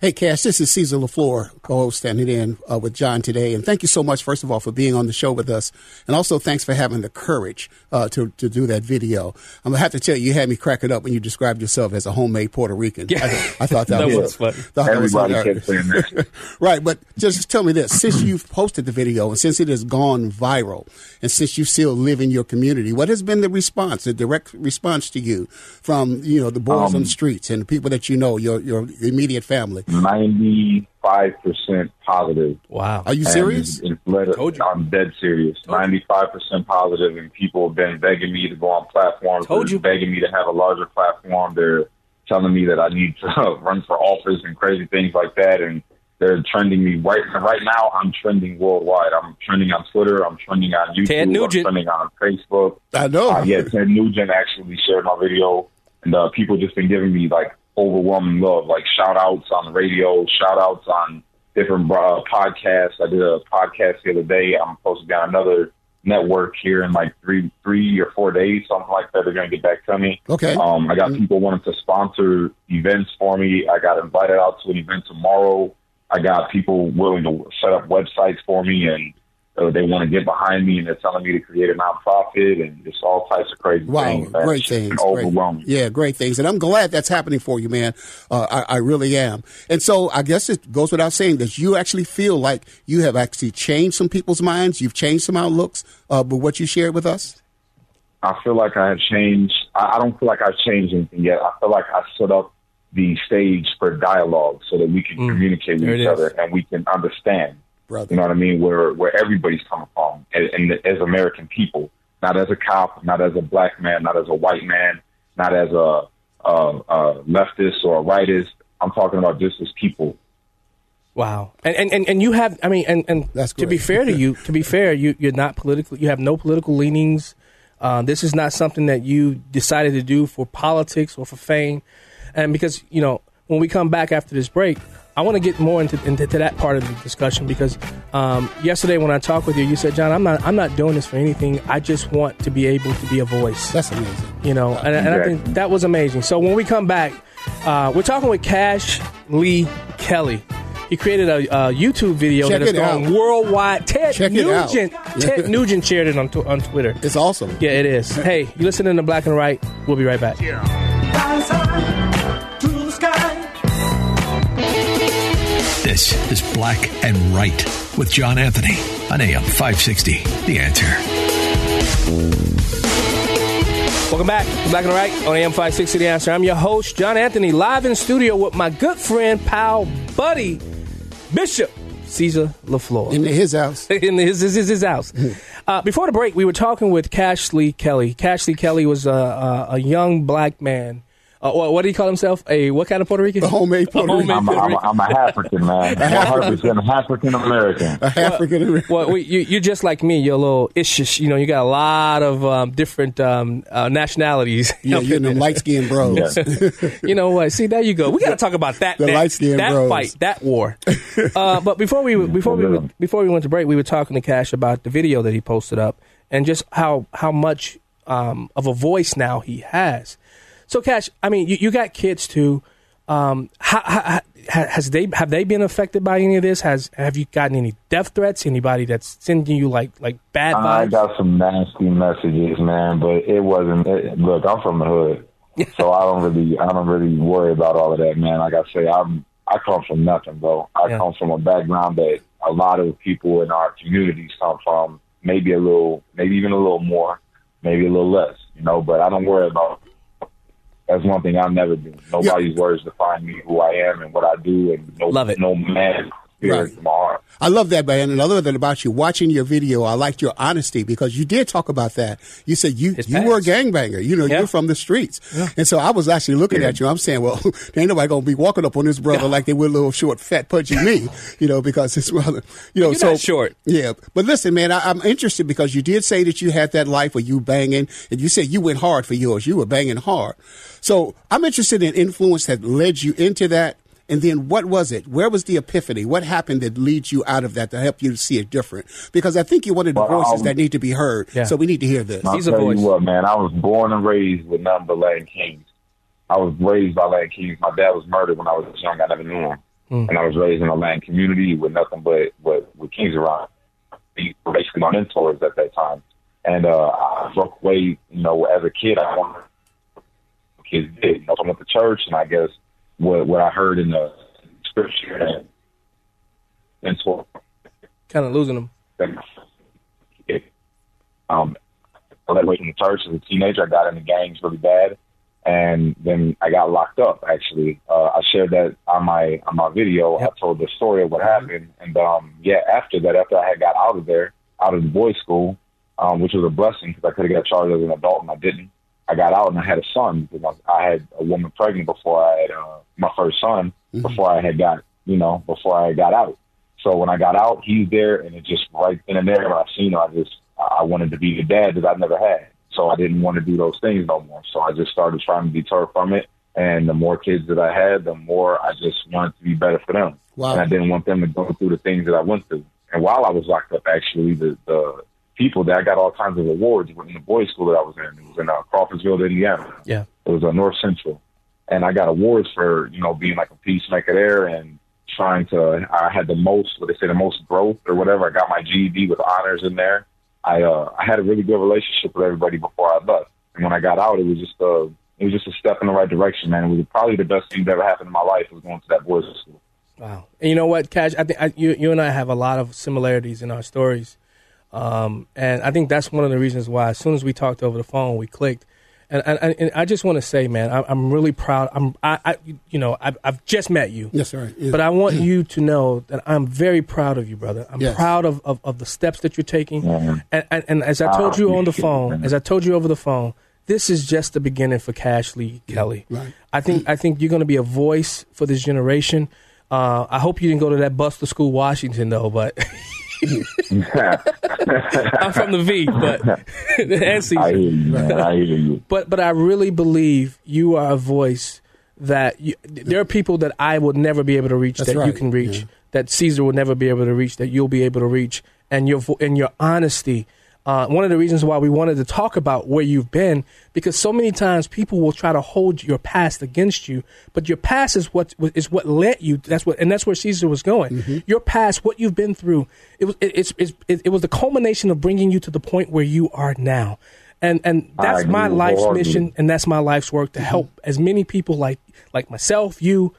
Speaker 2: Hey, Cash, this is Caesar LaFleur, co-host standing in uh, with John today. And thank you so much, first of all, for being on the show with us. And also thanks for having the courage uh, to, to do that video. I'm going to have to tell you, you had me cracking up when you described yourself as a homemade Puerto Rican.
Speaker 1: Yeah.
Speaker 2: I, I thought that, [laughs]
Speaker 1: That
Speaker 2: was,
Speaker 1: was funny.
Speaker 2: thought that was
Speaker 6: Everybody
Speaker 2: hilarious.
Speaker 6: kept saying that. [laughs]
Speaker 2: right, but just tell me this: since you've posted the video and since it has gone viral, and since you still live in your community, what has been the response, the direct response to you from you know the boys on
Speaker 6: Um,
Speaker 2: the streets and the people that you know, your your immediate family?
Speaker 6: Ninety-five percent positive.
Speaker 2: Wow, are you
Speaker 6: And
Speaker 2: serious?
Speaker 6: It's led,
Speaker 1: Told you.
Speaker 6: I'm dead serious. Ninety-five percent positive, and people have been begging me to go on platforms.
Speaker 1: Told you.
Speaker 6: begging me to have a larger platform. They're telling me that I need to [laughs] run for office and crazy things like that. And they're trending me right right now. I'm trending worldwide. I'm trending on Twitter. I'm trending on YouTube.
Speaker 1: Ted Nugent.
Speaker 6: I'm trending on Facebook.
Speaker 2: I know.
Speaker 6: Uh, yeah, Ted Nugent actually shared my video, and uh, people just been giving me like overwhelming love, like shout outs on the radio, shout outs on different uh, podcasts. I did a podcast the other day. I'm supposed to be on another network here in like three, three or four days, something like that. They're gonna get back to me.
Speaker 2: Okay.
Speaker 6: Um, I got people wanting to sponsor events for me. I got invited out to an event tomorrow. I got people willing to set up websites for me, and uh, they want to get behind me, and they're telling me to create a nonprofit, and just all types of crazy
Speaker 2: Wow,
Speaker 6: things. man.
Speaker 2: great things.
Speaker 6: been
Speaker 2: great.
Speaker 6: Overwhelming.
Speaker 2: Yeah, great things. And I'm glad that's happening for you, man. Uh, I, I really am. And so I guess it goes without saying that you actually feel like you have actually changed some people's minds. You've changed some outlooks uh, with what you shared with us.
Speaker 6: I feel like I have changed. I I don't feel like I've changed anything yet. I feel like I set up the stage for dialogue so that we can communicate with each
Speaker 1: is.
Speaker 6: other and we can understand.
Speaker 2: Brother.
Speaker 6: You know what I mean? Where where everybody's coming from, and, and as American people, not as a cop, not as a black man, not as a white man, not as a, a, a leftist or a rightist. I'm talking about just as people.
Speaker 1: Wow. And, and, and, and you have, I mean, and, and
Speaker 2: That's
Speaker 1: to be fair to you, [laughs] to be fair, you, you're not political, you have no political leanings. Uh, this is not something that you decided to do for politics or for fame. And because, you know, when we come back after this break, I want to get more into, into to that part of the discussion because um, yesterday when I talked with you, you said, John, I'm not, I'm not doing this for anything. I just want to be able to be a voice
Speaker 2: That's amazing.
Speaker 1: you know, and, and I think that was amazing. So when we come back, uh, we're talking with Cash Lee Kelly. He created a, a YouTube video
Speaker 2: Check
Speaker 1: that has
Speaker 2: it
Speaker 1: gone
Speaker 2: out.
Speaker 1: worldwide. Ted
Speaker 2: Check.
Speaker 1: Nugent, Ted [laughs] Nugent shared it on tw- on Twitter.
Speaker 2: It's awesome.
Speaker 1: Yeah, it is. Hey, you listening to Black and Right? We'll be right back.
Speaker 3: This is Black and Right with John Anthony on AM 560. The answer.
Speaker 1: Welcome back Black and Right on AM 560 The Answer. I'm your host, John Anthony, live in studio with my good friend, pal, buddy, Bishop Caesar LaFleur.
Speaker 2: In his house. [laughs]
Speaker 1: in his, his, his, his house. [laughs] Uh, before the break, we were talking with Cashley Kelly. Cashley Kelly was a, a, a young black man. Uh, what, what did he call himself? A what kind of Puerto Rican?
Speaker 2: A homemade Puerto
Speaker 1: A
Speaker 2: Rican.
Speaker 6: I'm a, I'm a, I'm a African man, [laughs] 100 percent African American.
Speaker 2: African American.
Speaker 1: Well, we, you, you're just like me. You're a little ishish. You know, you got a lot of um, different um, uh, nationalities. [laughs]
Speaker 2: Yeah, you're
Speaker 1: in
Speaker 2: them light skinned bros. [laughs]
Speaker 1: you know what? See, there you go. We got to talk about that.
Speaker 2: The
Speaker 1: that,
Speaker 2: light-skinned
Speaker 1: that
Speaker 2: bros.
Speaker 1: fight, that war. uh, but before we before we
Speaker 6: Yeah.
Speaker 1: before we went to break, we were talking to Cash about the video that he posted up and just how how much um, of a voice now he has. So, Cash, I mean, you, you got kids too. Um, how, how, has they have they been affected by any of this? Has have you gotten any death threats? Anybody that's sending you like like bad Vibes?
Speaker 6: I got some nasty messages, man, but it wasn't. It, look, I'm from the hood, [laughs] so I don't really, I don't really worry about all of that, man. Like I say, I'm, I come from nothing, bro. I
Speaker 1: Yeah.
Speaker 6: come from a background that a lot of people in our communities come from. Maybe a little, maybe even a little more, maybe a little less, you know. But I don't worry about. That's one thing I'll never do. Nobody's words define me, who I am, and what I do, and no,
Speaker 2: Love it.
Speaker 6: no man
Speaker 2: Right.
Speaker 6: In my heart.
Speaker 2: I love that, man. And I love that about you. Watching your video, I liked your honesty because you did talk about that. You said you you were a gangbanger. You know, you're from the streets. And so I was actually looking at you. I'm saying, well, there [laughs] ain't nobody gonna be walking up on this brother like they were little short, fat, punchy me. [laughs] You know, because his brother. You know,
Speaker 1: You're
Speaker 2: so
Speaker 1: not short.
Speaker 2: Yeah, but listen, man, I, I'm interested because you did say that you had that life where you banging, and you said you went hard for yours. You were banging hard. So I'm interested in influence that led you into that. And then what was it? Where was the epiphany? What happened that leads you out of that to help you see it different? Because I think you're one of the
Speaker 6: Well,
Speaker 2: voices
Speaker 6: um,
Speaker 2: that need to be heard.
Speaker 6: Yeah.
Speaker 2: So we need to hear this.
Speaker 6: I'll tell you what, man. I was born and raised with nothing but Latin Kings. I was raised by Latin Kings. My dad was murdered when I was young. I never knew him,
Speaker 1: Hmm.
Speaker 6: and I was raised in a Latin community with nothing but but with kings around. These were basically my mentors at that time, and uh, I broke away. You know, as a kid, I wanted kids did. You know, so I went to church, and I guess what what I heard in the scripture and and so
Speaker 1: Kind of losing them.
Speaker 6: um, I led away from the church as a teenager. I got into gangs really bad, and then I got locked up. Actually, uh, I shared that on my on my video. I told the story of what happened, and um, yeah, after that, after I had got out of there, out of the boys' school, um, which was a blessing because I could have got charged as an adult and I didn't. I got out and I had a son because I had a woman pregnant before I had uh, my first son. Before I had got you know before I got out. So when I got out, he's there, and it just right then and there I seen her, I just I wanted to be the dad that I never had. So I didn't want to do those things no more. So I just started trying to deter from it. And the more kids that I had, the more I just wanted to be better for them.
Speaker 2: Wow.
Speaker 6: And I didn't want them to go through the things that I went through. And while I was locked up, actually, the, the people that I got all kinds of awards in the boys' school that I was in. It was in uh, Crawfordsville, Indiana.
Speaker 1: Yeah.
Speaker 6: It was uh, North Central, and I got awards for you know being like a peacemaker there and trying to. I had the most, what they say, the most growth or whatever. I got my GED with honors in there. I uh, I had a really good relationship with everybody before I left, and when I got out, it was just a it was just a step in the right direction, man. It was probably the best thing that ever happened in my life was going to that boys' school.
Speaker 1: Wow. And you know what, Cash? I think I, you, you and I have a lot of similarities in our stories. Um, and I think that's one of the reasons why, as soon as we talked over the phone, we clicked. And, and, and I just want to say, man, I, I'm really proud. I'm, I, I you know, I've, I've just met you.
Speaker 2: Yes, sir. Yeah.
Speaker 1: But I want [clears throat] you to know that I'm very proud of you, brother. I'm
Speaker 2: Yes.
Speaker 1: proud of, of, of the steps that you're taking. And, and, and as I
Speaker 6: Ah,
Speaker 1: told you on the phone, as I told you over the phone, this is just the beginning for Cash Lee Kelly.
Speaker 2: Right.
Speaker 1: I think I think you're going to be a voice for this generation. Uh, I hope you didn't go to that Buster School, Washington, though. But [laughs] [laughs] I'm from the V, but [laughs] and Caesar.
Speaker 6: I hear you, man. I hear you.
Speaker 1: But but I really believe you are a voice that you, there are people that I would never be able to reach
Speaker 2: That's
Speaker 1: that you can reach
Speaker 2: yeah.
Speaker 1: that Caesar will never be able to reach that you'll be able to reach and your and your honesty. Uh, one of the reasons why we wanted to talk about where you've been because so many times people will try to hold your past against you, but your past is what is what led you. That's what and that's where Caesar was going.
Speaker 2: Mm-hmm.
Speaker 1: Your past, what you've been through, it was it, it's, it's, it, it was the culmination of bringing you to the point where you are now. And and that's
Speaker 6: agree
Speaker 1: my life's
Speaker 6: wholeheartedly.
Speaker 1: mission and that's my life's work to help as many people like like myself, you,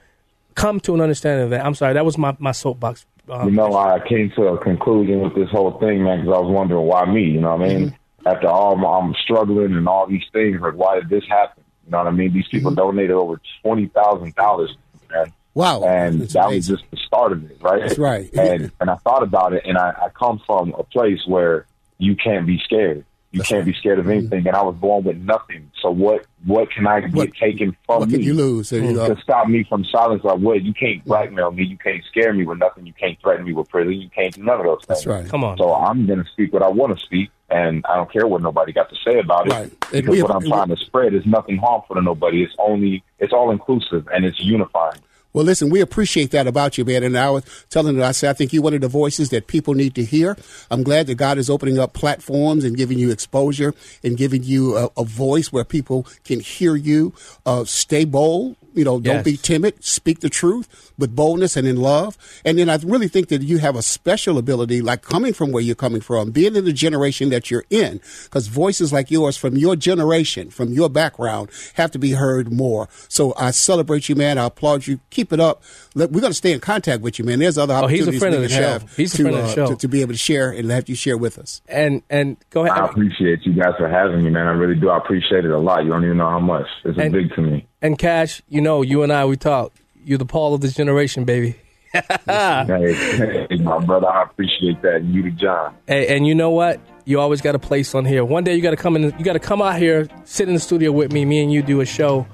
Speaker 1: come to an understanding of that. I'm sorry, that was my my soapbox. Um,
Speaker 6: You know, I came to a conclusion with this whole thing, man, because I was wondering why me. You know what I mean? After all, my, I'm struggling and all these things, like why did this happen? You know what I mean? These people donated over twenty thousand dollars, man.
Speaker 2: Wow,
Speaker 6: And
Speaker 2: That's
Speaker 6: that
Speaker 2: amazing.
Speaker 6: was just the start of it, right?
Speaker 2: That's right.
Speaker 6: And and I thought about it, and I, I come from a place where you can't be scared. You can't be scared of mm-hmm. anything, and I was born with nothing. So what? What can I get
Speaker 2: What-
Speaker 6: taken from
Speaker 2: what
Speaker 6: me?
Speaker 2: can you lose? So, you know,
Speaker 6: to stop me from silence like what you can't mm-hmm. blackmail me you can't scare me with nothing you can't threaten me with prison you can't do none of those things
Speaker 2: That's right.
Speaker 1: Come on.
Speaker 6: so i'm going to speak what i want to speak and i don't care what nobody got to say about it
Speaker 2: Right. And
Speaker 6: because
Speaker 2: we-
Speaker 6: what i'm trying to spread is nothing harmful to nobody it's only it's all inclusive and it's unifying
Speaker 2: Well, listen, we appreciate that about you, man. And I was telling her, I said, I think you're one of the voices that people need to hear. I'm glad that God is opening up platforms and giving you exposure and giving you a, a voice where people can hear you. Uh, stay bold. You know, don't
Speaker 1: Yes.
Speaker 2: be timid. Speak the truth with boldness and in love. And then I really think that you have a special ability, like coming from where you're coming from, being in the generation that you're in, because voices like yours from your generation, from your background, have to be heard more. So I celebrate you, man. I applaud you. Keep keep it up. Let, we're going to stay in contact with you, man. There's other
Speaker 1: Oh, he's a
Speaker 2: opportunities
Speaker 1: friend of the show.
Speaker 2: have
Speaker 1: He's a
Speaker 2: to,
Speaker 1: friend of the
Speaker 2: uh,
Speaker 1: show.
Speaker 2: To, to be able to share and have you share with us.
Speaker 1: And and go ahead.
Speaker 6: I appreciate you guys for having me, man. I really do. I appreciate it a lot. You don't even know how much. It's
Speaker 1: And-
Speaker 6: big to me.
Speaker 1: And Cash, you know, you and I we talk. You're the Paul of this generation, baby. [laughs]
Speaker 6: hey, hey, my brother, I appreciate that. You to John.
Speaker 1: Hey, and you know what? You always got a place on here. One day you got to come in. You got to come out here, sit in the studio with me. Me and you do a show.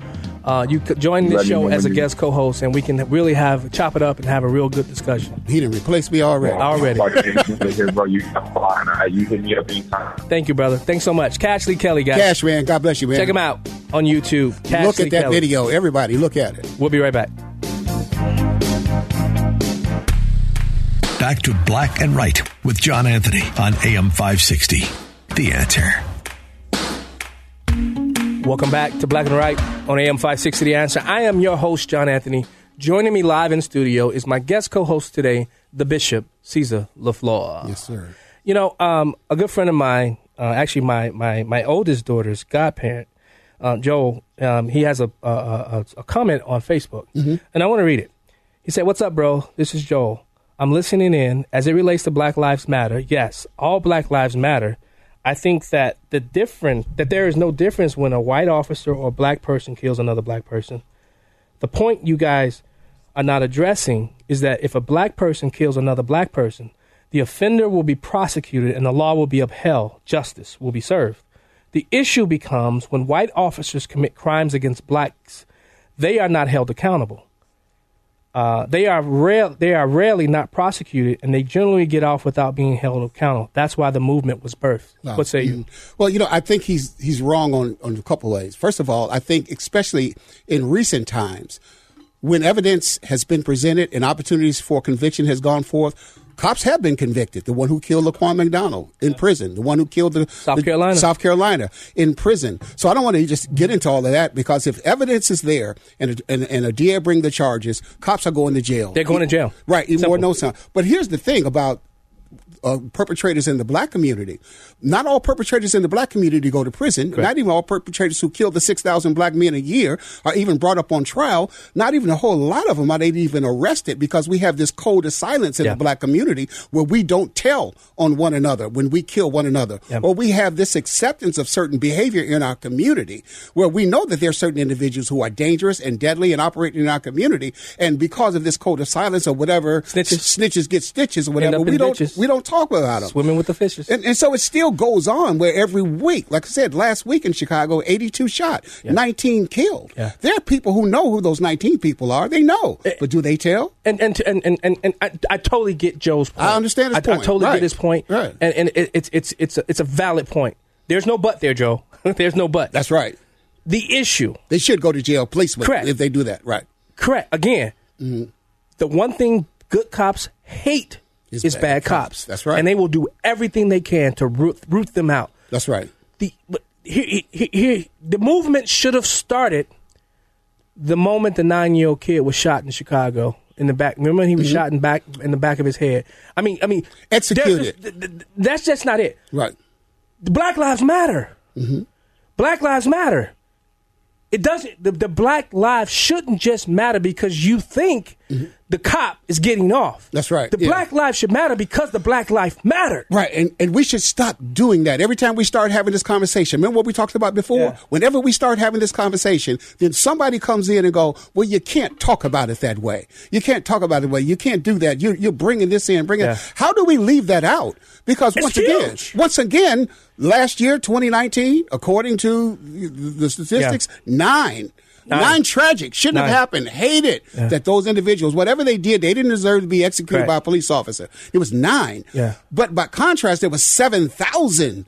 Speaker 1: Uh, you could join this
Speaker 6: Let
Speaker 1: show
Speaker 6: know
Speaker 1: as a
Speaker 6: when you-
Speaker 1: guest co-host, and we can really have chop it up and have a real good discussion.
Speaker 2: He didn't replace me already.
Speaker 1: Already.
Speaker 6: Like, hey, here, bro, you got flying. All right, You hit me up anytime.
Speaker 1: Thank you, brother. Thanks so much, Cash Lee Kelly, guys.
Speaker 2: Cash, man. God bless you, man.
Speaker 1: Check him out on YouTube. Cash
Speaker 2: Look
Speaker 1: Lee
Speaker 2: at that
Speaker 1: Kelly.
Speaker 2: video. Everybody, look at it.
Speaker 1: We'll be right back.
Speaker 3: Back to Black and Right with John Anthony on AM 560. The answer.
Speaker 1: Welcome back to Black and Right on AM 560 The Answer. I am your host, John Anthony. Joining me live in studio is my guest co-host today, the Bishop, Caesar LeFlore.
Speaker 2: Yes, sir.
Speaker 1: You know, um, a good friend of mine, uh, actually my, my, my oldest daughter's godparent, uh, Joel, um, he has a, a, a, a comment on Facebook, and I want to read it. He said, What's up, bro? This is Joel. I'm listening in. As it relates to Black Lives Matter, yes, all Black Lives Matter. I think that the different that there is no difference when a white officer or a black person kills another black person. The point you guys are not addressing is that if a black person kills another black person, the offender will be prosecuted and the law will be upheld, justice will be served. The issue becomes when white officers commit crimes against blacks, they are not held accountable. Uh, they are rare, they are rarely not prosecuted, and they generally get off without being held accountable. That's why the movement was birthed. what say you?
Speaker 2: Well, you know, I think he's he's wrong on on a couple ways. First of all, I think especially in recent times, when evidence has been presented and opportunities for conviction has gone forth, cops have been convicted. The one who killed Laquan McDonald in prison, the one who killed the
Speaker 1: South
Speaker 2: the-
Speaker 1: Carolina.
Speaker 2: South Carolina in prison. So I don't want to just get into all of that because if evidence is there and a, and, and a DA bring the charges, cops are going to jail.
Speaker 1: They're going to jail.
Speaker 2: Right,
Speaker 1: Simple.
Speaker 2: more no sound. But here's the thing about uh, perpetrators in the black community. Not all perpetrators in the black community go to prison. Not even all perpetrators who kill the 6,000 black men a year are even brought up on trial. Not even a whole lot of them are they even arrested because we have this code of silence in
Speaker 1: Yeah.
Speaker 2: the black community where we don't tell on one another when we kill one another.
Speaker 1: Yeah.
Speaker 2: Or we have this acceptance of certain behavior in our community where we know that there are certain individuals who are dangerous and deadly and operating in our community. And because of this code of silence or whatever,
Speaker 1: Snitches.
Speaker 2: snitches get stitches or whatever, we don't,
Speaker 1: ditches.
Speaker 2: we don't talk about them.
Speaker 1: Swimming with the fishes.
Speaker 2: And, and so it still goes on where every week, like I said, last week in Chicago, 82 shot, 19 killed.
Speaker 1: Yeah.
Speaker 2: There are people who know who those 19 people are. They know.
Speaker 1: Eh.
Speaker 2: But do they tell?
Speaker 1: and and and and, and, and I, I totally get Joe's point.
Speaker 2: I understand his
Speaker 1: I, I totally
Speaker 2: Right.
Speaker 1: get his point.
Speaker 2: Right.
Speaker 1: And and it, it's it's it's a, it's a valid point. There's no but there, Joe. [laughs] There's no but.
Speaker 2: That's right.
Speaker 1: the issue.
Speaker 2: They should go to jail, policemen,
Speaker 1: Correct.
Speaker 2: if they do that. Right.
Speaker 1: Correct. Again, the one thing good cops hate
Speaker 2: Is
Speaker 1: is,
Speaker 2: bad
Speaker 1: bad,
Speaker 2: cops.
Speaker 1: cops.
Speaker 2: That's right.
Speaker 1: And they will do everything they can to root, root them out.
Speaker 2: That's right.
Speaker 1: The but here, here, here, the movement should have started the moment the nine year old kid was shot in Chicago in the back. Remember he was
Speaker 2: Mm-hmm.
Speaker 1: shot in back in the back of his head. I mean, I mean,
Speaker 2: Executed.
Speaker 1: there's just- th- th- That's just not it.
Speaker 2: Right.
Speaker 1: The Black Lives Matter.
Speaker 2: Mm-hmm.
Speaker 1: Black Lives Matter. It doesn't. The, the Black lives shouldn't just matter because you think the cop is getting off.
Speaker 2: Mm-hmm. That's right,
Speaker 1: The
Speaker 2: yeah.
Speaker 1: Black lives should matter because the Black life mattered.
Speaker 2: Right, and, and we should stop doing that. Every time we start having this conversation, remember what we talked about before?
Speaker 1: Yeah.
Speaker 2: Whenever we start having this conversation, then somebody comes in and go, well, you can't talk about it that way. You can't talk about it that way. You can't do that. You're, you're bringing this in, bringing
Speaker 1: Yeah.
Speaker 2: How do we leave that out? Because
Speaker 1: It's
Speaker 2: once again, once again, last year, 2019, according to the statistics, nine.
Speaker 1: Nine.
Speaker 2: Nine tragic. Shouldn't have happened. Hate it that those individuals, whatever they did, they didn't deserve to be executed
Speaker 1: Correct.
Speaker 2: by a police officer. It was nine.
Speaker 1: Yeah.
Speaker 2: But by contrast, there was 7,000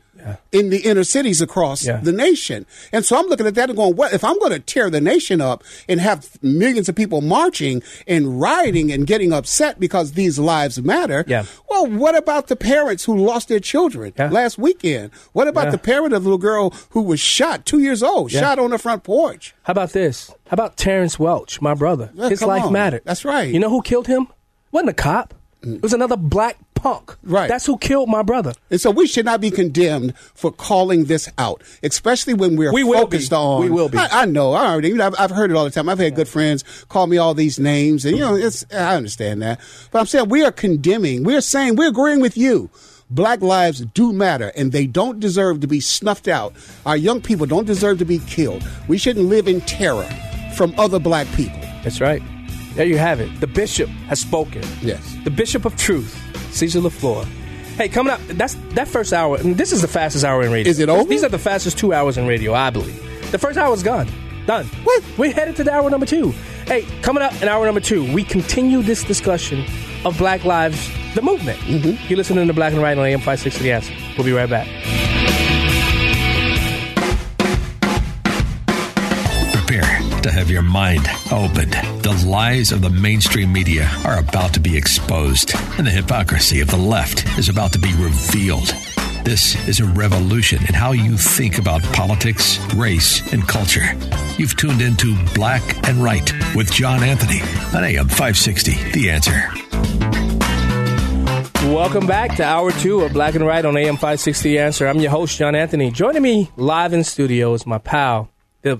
Speaker 2: in the inner cities across
Speaker 1: Yeah.
Speaker 2: the nation. And so I'm looking at that and going, well, if I'm going to tear the nation up and have millions of people marching and rioting and getting upset because these lives matter?
Speaker 1: Yeah.
Speaker 2: Well, what about the parents who lost their children
Speaker 1: Yeah.
Speaker 2: last weekend? What about
Speaker 1: Yeah.
Speaker 2: the parent of the little girl who was shot, two years old,
Speaker 1: Yeah.
Speaker 2: shot on the front porch?
Speaker 1: How about this? How about Terrence Welch, my brother?
Speaker 2: Yeah,
Speaker 1: His life
Speaker 2: on.
Speaker 1: mattered.
Speaker 2: That's right.
Speaker 1: You know who killed him? wasn't a cop. It was another black punk.
Speaker 2: Right.
Speaker 1: That's who killed my brother.
Speaker 2: And so we should not be condemned for calling this out, especially when we're
Speaker 1: We will
Speaker 2: focused
Speaker 1: be.
Speaker 2: on.
Speaker 1: We will be.
Speaker 2: I, I know. I already. You know, I've, I've heard it all the time. I've had good friends call me all these names, and you know, it's. I understand that, but I'm saying we are condemning. We're saying we're agreeing with you. Black lives do matter, and they don't deserve to be snuffed out. Our young people don't deserve to be killed. We shouldn't live in terror from other black people.
Speaker 1: That's right. There you have it. The bishop has spoken.
Speaker 2: Yes.
Speaker 1: The bishop of truth, Caesar LeFlore. Hey, coming up, that's that first hour, and this is the fastest hour in radio.
Speaker 2: Is it over?
Speaker 1: These are the fastest two hours in radio, I believe. The first hour is gone. Done.
Speaker 2: What?
Speaker 1: We're headed to the hour number two. Hey, coming up in hour number two, we continue this discussion of Black Lives, the movement. Mm-hmm. You're listening to Black and Right on AM 560 The Answer. We'll be right back.
Speaker 3: To have your mind opened. The lies of the mainstream media are about to be exposed, and the hypocrisy of the left is about to be revealed. This is a revolution in how you think about politics, race, and culture. You've tuned into Black and Right with John Anthony on AM 560. The answer.
Speaker 1: Welcome back to hour two of Black and Right on AM 560 the Answer. I'm your host, John Anthony. Joining me live in studio is my pal.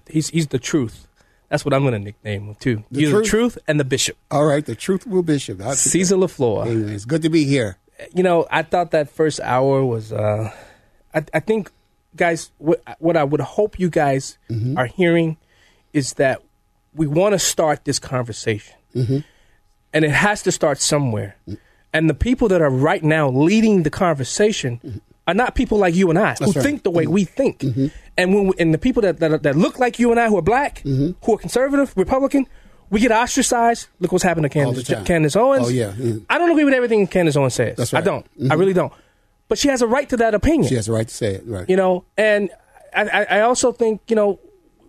Speaker 1: He's, he's the truth. That's what I'm going to nickname him, too.
Speaker 2: The truth?
Speaker 1: the truth and the bishop.
Speaker 2: All right, the truth will bishop. I'll
Speaker 1: Caesar
Speaker 2: LeFlore. Amen. It's good to be here.
Speaker 1: you know, I thought that first hour was. Uh, I, I think, guys, what, what I would hope you guys
Speaker 2: Mm-hmm.
Speaker 1: are hearing is that we want to start this conversation,
Speaker 2: Mm-hmm.
Speaker 1: and it has to start somewhere. And the people that are right now leading the conversation are not people like you and I who
Speaker 2: Mm-hmm. right. Mm-hmm.
Speaker 1: think the way we think. And when we, and the people that, that that look like you and I who are black,
Speaker 2: Mm-hmm.
Speaker 1: who are conservative, Republican. We get ostracized. Look what's happened to Candace. Candace Owens.
Speaker 2: Oh, yeah, yeah.
Speaker 1: I don't agree with everything Candace Owens says.
Speaker 2: That's right.
Speaker 1: I don't. I
Speaker 2: Mhm.
Speaker 1: really don't. But she has a right to that opinion.
Speaker 2: She has a right to say it. Right.
Speaker 1: You know, and I, I I also think you know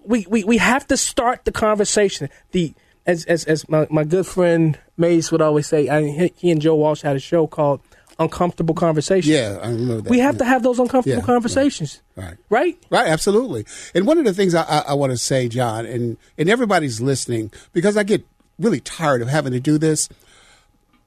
Speaker 1: we, we, we have to start the conversation. The as as as my, my good friend Mace would always say, I, he and Joe Walsh had a show called Uncomfortable Conversations.
Speaker 2: Yeah, I remember that.
Speaker 1: We have
Speaker 2: Yeah.
Speaker 1: to have those uncomfortable
Speaker 2: Yeah,
Speaker 1: conversations.
Speaker 2: Right.
Speaker 1: Right?
Speaker 2: Right, absolutely. And one of the things I, I, I want to say, John, and, and everybody's listening, because I get really tired of having to do this.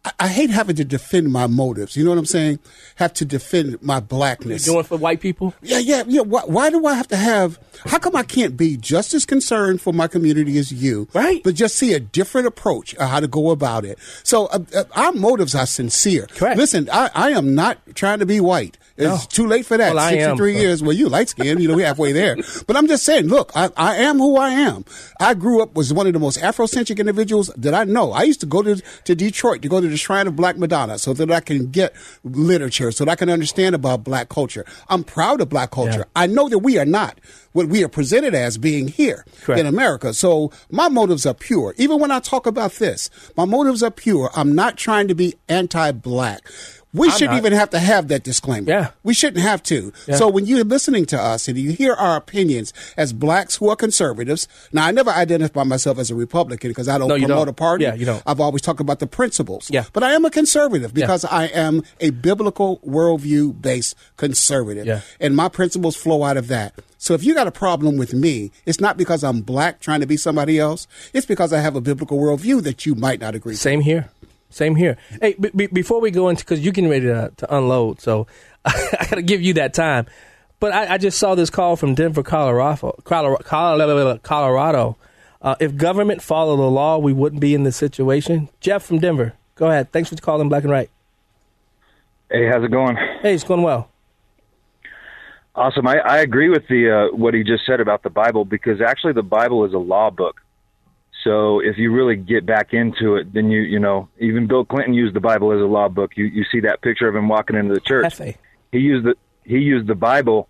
Speaker 2: I, I hate having to defend my motives. You know what I'm saying? Have to defend my blackness.
Speaker 1: Doing for white people.
Speaker 2: Yeah, yeah, yeah. Why, why do I have to have? How come I can't be just as concerned for my community as you?
Speaker 1: Right.
Speaker 2: But just see a different approach of how to go about it. So uh, uh, our motives are sincere.
Speaker 1: Correct.
Speaker 2: Listen, I, I am not trying to be white. It's
Speaker 1: No.
Speaker 2: too late for that.
Speaker 1: Well, I am,
Speaker 2: 63 years. Well, you light skinned, you know, we're halfway there. [laughs] But I'm just saying, look, I, I am who I am. I grew up, was one of the most Afrocentric individuals that I know. I used to go to, to Detroit to go to the Shrine of Black Madonna so that I can get literature, so that I can understand about black culture. I'm proud of black culture.
Speaker 1: Yeah.
Speaker 2: I know that we are not what we are presented as being here
Speaker 1: Correct.
Speaker 2: in America. So my motives are pure. Even when I talk about this, my motives are pure. I'm not trying to be anti-black. We
Speaker 1: I'm
Speaker 2: shouldn't
Speaker 1: not.
Speaker 2: even have to have that disclaimer.
Speaker 1: Yeah.
Speaker 2: We shouldn't have to.
Speaker 1: Yeah.
Speaker 2: So when you're listening to us and you hear our opinions as blacks who are conservatives, now I never identify myself as a Republican because I don't
Speaker 1: No,
Speaker 2: promote
Speaker 1: don't.
Speaker 2: a party.
Speaker 1: Yeah, you don't.
Speaker 2: I've always talked about the principles.
Speaker 1: Yeah.
Speaker 2: But I am a conservative because I am a biblical worldview based conservative.
Speaker 1: Yeah.
Speaker 2: And my principles flow out of that. So if you got a problem with me, it's not because I'm black trying to be somebody else. It's because I have a biblical worldview that you might not agree with.
Speaker 1: Same here. Same here. Hey, b- b- before we go into, because you're getting ready to, to unload, so [laughs] I got to give you that time. But I, I just saw this call from Denver, Colorado. Colorado. Colorado. Colorado. Uh, if government followed the law, we wouldn't be in this situation. Jeff from Denver, go ahead. Thanks for calling Black and Right.
Speaker 7: Hey, how's it going?
Speaker 1: Hey, it's going well.
Speaker 7: Awesome. I, I agree with the uh, what he just said about the Bible because actually the Bible is a law book. So if you really get back into it, then you you know even Bill Clinton used the Bible as a law book. You you see that picture of him walking into the church.
Speaker 1: Hefe.
Speaker 7: He used the he used the Bible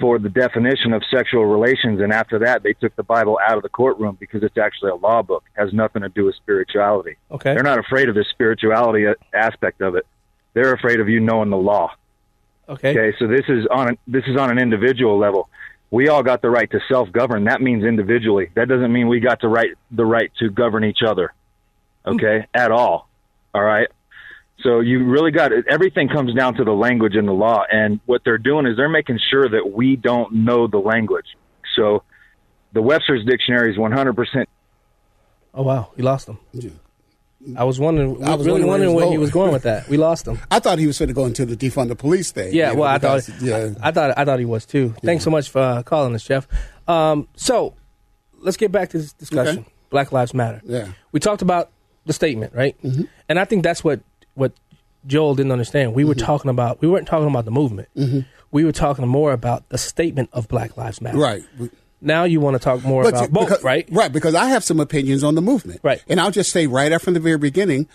Speaker 7: for the definition of sexual relations, and after that they took the Bible out of the courtroom because it's actually a law book. It has nothing to do with spirituality.
Speaker 1: Okay.
Speaker 7: They're not afraid of the spirituality uh, aspect of it. They're afraid of you knowing the law.
Speaker 1: Okay.
Speaker 7: Okay, so this is on a, this is on an individual level. We all got the right to self govern. That means individually. That doesn't mean we got the right the right to govern each other. Okay, mm. at all. All right. So you really got it. Everything comes down to the language and the law. And what they're doing is they're making sure that we don't know the language. So the Webster's dictionary is 100%
Speaker 1: Oh wow, you lost them. I was wondering,
Speaker 2: I was
Speaker 1: really
Speaker 2: wondering where he
Speaker 1: wondering
Speaker 2: was
Speaker 1: where he
Speaker 2: going.
Speaker 1: was going with that. We lost him. [laughs]
Speaker 2: I thought he was going to go into the defund the police thing.
Speaker 1: Yeah,
Speaker 2: you know,
Speaker 1: well, I thought,
Speaker 2: yeah.
Speaker 1: I, I thought, I thought he was too. Thanks so much for uh, calling us, Jeff. Um, so, let's get back to this discussion.
Speaker 2: Okay.
Speaker 1: Black Lives Matter.
Speaker 2: Yeah.
Speaker 1: we talked about the statement, right? Mm-hmm. And I think that's what what Joel didn't understand. We were
Speaker 2: Mm-hmm.
Speaker 1: talking about, we weren't talking about the movement. We were talking more about the statement of Black Lives Matter.
Speaker 2: right.
Speaker 1: Now you want to talk more
Speaker 2: But
Speaker 1: about both,
Speaker 2: because,
Speaker 1: right?
Speaker 2: Right, because I have some opinions on the movement.
Speaker 1: Right.
Speaker 2: And I'll just say right after the very beginning,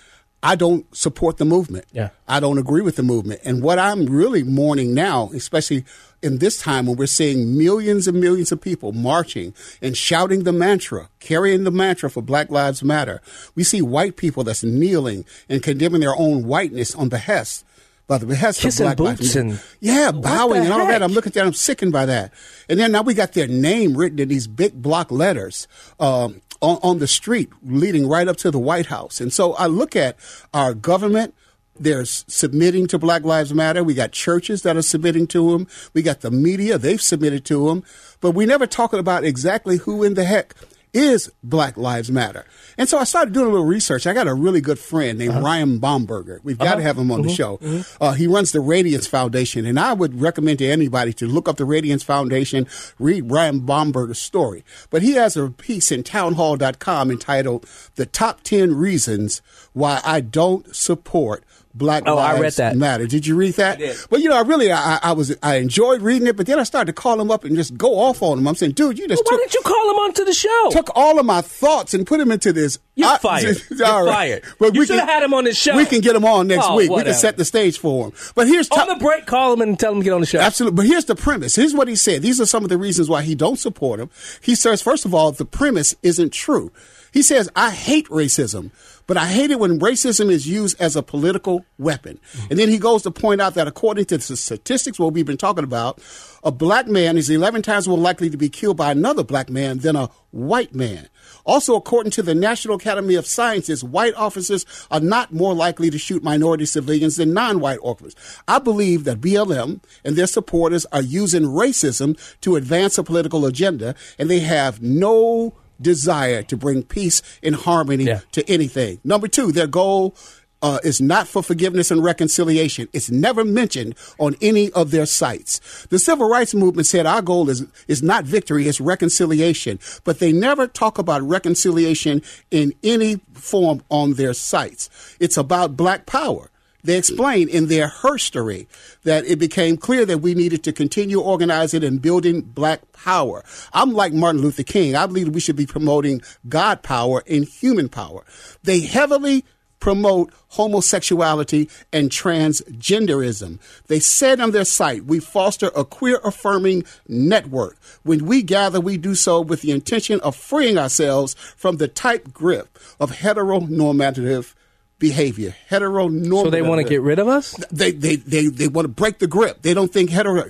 Speaker 2: I don't support the movement.
Speaker 1: Yeah.
Speaker 2: I don't agree with the movement. And what I'm really mourning now, especially in this time when we're seeing millions and millions of people marching and shouting the mantra, carrying the mantra for Black Lives Matter, we see white people that's kneeling and condemning their own whiteness on behest. By the behest
Speaker 1: Kissing
Speaker 2: of Black
Speaker 1: boots and-
Speaker 2: Yeah, bowing and all
Speaker 1: heck?
Speaker 2: that. I'm looking at that. I'm sickened by that. And then now we got their name written in these big block letters um, on, on the street leading right up to the White House. And so I look at our government. They're submitting to Black Lives Matter. We got churches that are submitting to them. We got the media. They've submitted to them. But we never talking about exactly who in the heck is Black Lives Matter. And so I started doing a little research. I got a really good friend named uh-huh. Ryan Bomberger. We've got to uh-huh. have him on the mm-hmm. show. Mm-hmm. Uh, he runs the Radiance Foundation, and I would recommend to anybody to look up the Radiance Foundation, read Ryan Bomberger's story. But he has a piece in townhall.com entitled The Top 10 Reasons Why I Don't Support Black
Speaker 1: Oh, I
Speaker 2: Lives
Speaker 1: read that.
Speaker 2: Matter. Did you read that?
Speaker 1: did.
Speaker 2: Well, you know, I really, I, I was, I enjoyed reading it, but then I started to call him up and just go off on him. I'm saying, dude, you just
Speaker 1: Why
Speaker 2: took,
Speaker 1: didn't you call him onto the show?
Speaker 2: took all of my thoughts and put him into this.
Speaker 1: You're
Speaker 2: I- [laughs]
Speaker 1: fired. You're
Speaker 2: All right.
Speaker 1: fired.
Speaker 2: But
Speaker 1: You
Speaker 2: we
Speaker 1: should have had him on this show.
Speaker 2: We can get him on next
Speaker 1: Oh,
Speaker 2: week. We can set the stage for him. But here's
Speaker 1: on the break, call him and tell him to get on the show.
Speaker 2: Absolutely. But here's the premise. Here's what he said. These are some of the reasons why he don't support him. He says, first of all, the premise isn't true. He says, I hate racism, but I hate it when racism is used as a political weapon. Mm. And then he goes to point out that according to the statistics, what we've been talking about, a black man is 11 times more likely to be killed by another black man than a white man. Also, according to the National Academy of Sciences, white officers are not more likely to shoot minority civilians than non-white officers. I believe that BLM and their supporters are using racism to advance a political agenda, and they have no desire to bring peace and harmony
Speaker 1: Yeah.
Speaker 2: to anything. Number two, their goal uh, is not for forgiveness and reconciliation. It's never mentioned on any of their sites. The civil rights movement said our goal is is not victory, it's reconciliation. But they never talk about reconciliation in any form on their sites. It's about black power. They explain in their herstory that it became clear that we needed to continue organizing and building black power. I'm like Martin Luther King. I believe we should be promoting God power and human power. They heavily promote homosexuality and transgenderism. They said on their site, we foster a queer affirming network. When we gather, we do so with the intention of freeing ourselves from the tight grip of heteronormative behavior. Heteronormative.
Speaker 1: so they want to get rid of us?
Speaker 2: They, they, they, they want to break the grip. They don't think hetero,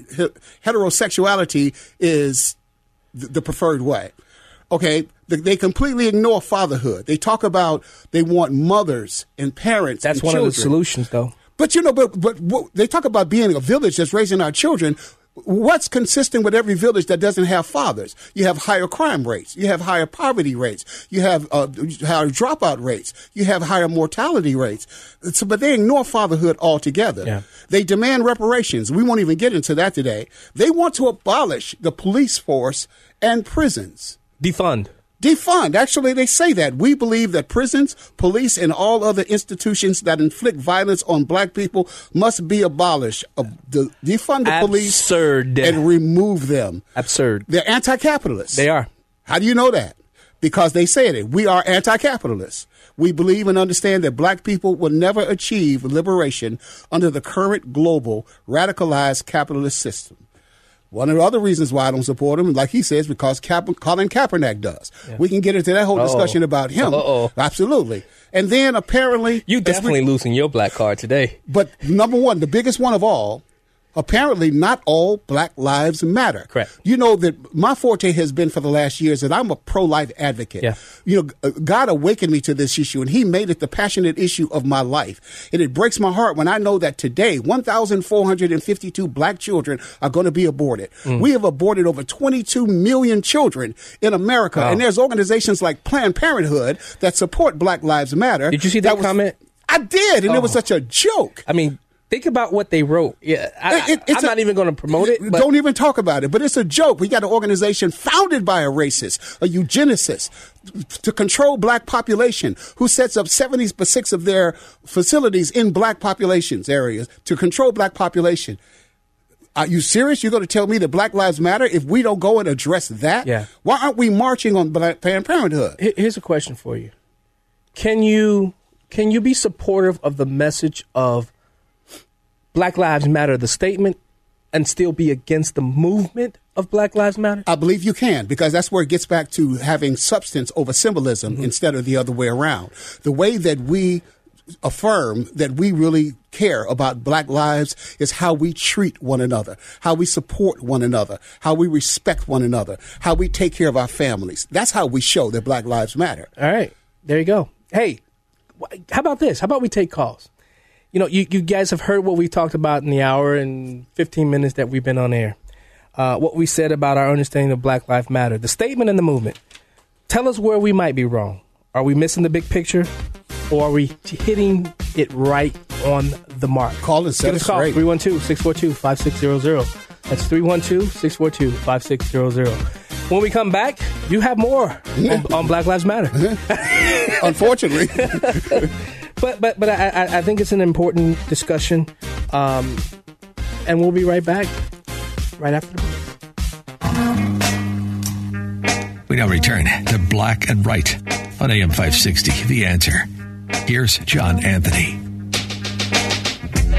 Speaker 2: heterosexuality is the, preferred way. Okay, they, completely ignore fatherhood. They talk about they want mothers and parents.
Speaker 1: That's
Speaker 2: and
Speaker 1: one of the solutions, though.
Speaker 2: But you know, but but they talk about being a village that's raising our children. What's consistent with every village that doesn't have fathers? You have higher crime rates. You have higher poverty rates. You have uh, higher dropout rates. You have higher mortality rates. So, but they ignore fatherhood altogether.
Speaker 1: Yeah.
Speaker 2: They demand reparations. We won't even get into that today. They want to abolish the police force and prisons.
Speaker 1: Defund.
Speaker 2: Defund. Actually, they say that. We believe that prisons, police, and all other institutions that inflict violence on black people must be abolished. Uh, the, defund the police
Speaker 1: Absurd.
Speaker 2: and remove them.
Speaker 1: Absurd.
Speaker 2: They're anti capitalists.
Speaker 1: They are.
Speaker 2: How do you know that? Because they said it. We are anti capitalists. We believe and understand that black people will never achieve liberation under the current global radicalized capitalist system. One of the other reasons why I don't support him, like he says, because Cap- Colin Kaepernick does. We can get into that whole
Speaker 1: Uh-oh.
Speaker 2: discussion about him.
Speaker 1: Uh-oh.
Speaker 2: Absolutely. And then apparently,
Speaker 1: You
Speaker 2: we-
Speaker 1: definitely losing your black card today.
Speaker 2: but number one, the biggest one of all, apparently not all black lives matter.
Speaker 1: Correct.
Speaker 2: You know that my forte has been for the last years that I'm a pro-life advocate.
Speaker 1: Yeah.
Speaker 2: You know, uh, God awakened me to this issue and he made it the passionate issue of my life. And it breaks my heart when I know that today 1,452 black children are going to be aborted.
Speaker 1: Mm.
Speaker 2: We have aborted over 22 million children in America.
Speaker 1: Wow.
Speaker 2: And there's organizations like Planned Parenthood that support Black Lives Matter.
Speaker 1: Did you see that,
Speaker 2: was-
Speaker 1: comment?
Speaker 2: I did, and it was
Speaker 1: Oh.
Speaker 2: such a joke.
Speaker 1: I mean, think about what they wrote. Yeah, I,
Speaker 2: It-
Speaker 1: am not even going to promote it. But
Speaker 2: Don't even talk about it. But it's a joke. We got an organization founded by a racist, a eugenicist, to control black population, who sets up 76 of their facilities in black populations areas to control black population. Are you serious? You're going to tell me that Black Lives Matter if we don't go and address that?
Speaker 1: Yeah.
Speaker 2: Why aren't we marching on Black Planned Parenthood?
Speaker 1: Here's a question for you: Can you can you be supportive of the message of Black Lives Matter, the statement, and still be against the movement of Black Lives Matter?
Speaker 2: I believe you can because that's where it gets back to having substance over symbolism mm-hmm. instead of the other way around. The way that we affirm that we really care about black lives is how we treat one another, how we support one another, how we respect one another, how we take care of our families. That's how we show that black lives matter.
Speaker 1: All right, there you go. Hey, how about this? How about we take calls? You know, you, you guys have heard what we talked about in the hour and 15 minutes that we've been on air. Uh, what we said about our understanding of Black Lives Matter, the statement and the movement. Tell us where we might be wrong. Are we missing the big picture? Or are we hitting it right on the mark?
Speaker 2: Call and set
Speaker 1: Give
Speaker 2: us
Speaker 1: a call, 312 642 5600. That's 312 642 5600. When we come back, you have more on, on Black Lives Matter. [laughs]
Speaker 2: Unfortunately. [laughs]
Speaker 1: but but but I, I I think it's an important discussion, um, and we'll be right back right after the break.
Speaker 3: We now return to Black and Right on AM 560. The answer. Here's John Anthony.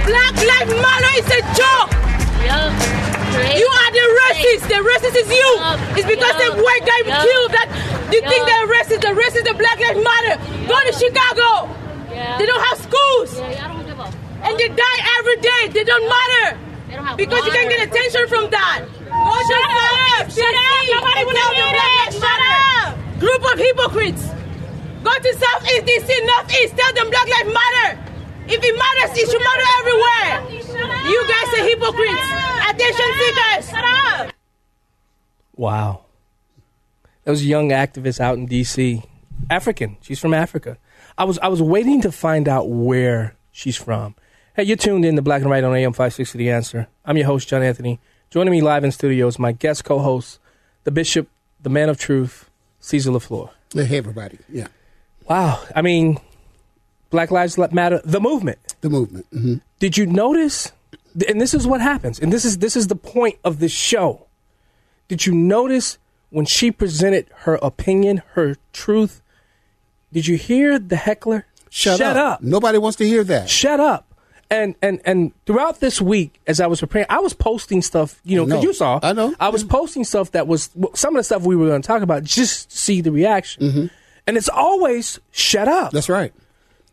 Speaker 8: Black Lives Matter is a joke. You are the racist. The racist is you. It's because the white guy killed that. You think they're racist. The racist, the Black Lives Matter. Go to Chicago. They don't have schools. And they die every day. They don't matter. because you can't get attention from that. Go
Speaker 9: Shut up.
Speaker 8: Shut
Speaker 9: Shut up. Nobody
Speaker 8: and
Speaker 9: wanna
Speaker 8: tell
Speaker 9: hear
Speaker 8: the
Speaker 9: it. Shut
Speaker 8: Matter. Group of hypocrites. Go to Southeast DC, Northeast. Tell them Black Lives Matter. If it matters, it should matter everywhere. You guys are hypocrites. Attention seekers. Shut up.
Speaker 1: Wow, that was a young activist out in D.C. African. She's from Africa. I was I was waiting to find out where she's from. Hey, you're tuned in to Black and Right on AM 560 The Answer. I'm your host, John Anthony. Joining me live in studio is my guest co-host, the Bishop, the Man of Truth, Caesar LeFlore.
Speaker 2: Hey, everybody. Yeah.
Speaker 1: Wow. I mean, Black Lives Matter, the movement.
Speaker 2: The movement. hmm
Speaker 1: Did you notice? And this is what happens. And this is this is the point of this show. Did you notice when she presented her opinion, her truth? Did you hear the heckler?
Speaker 2: Shut,
Speaker 1: up.
Speaker 2: Nobody wants to hear that.
Speaker 1: Shut up. And and and throughout this week, as I was preparing, I was posting stuff. You know, because you saw,
Speaker 2: I know.
Speaker 1: I was posting stuff that was some of the stuff we were going to talk about, just to see the reaction. And it's always shut up.
Speaker 2: Mm-hmm. That's right.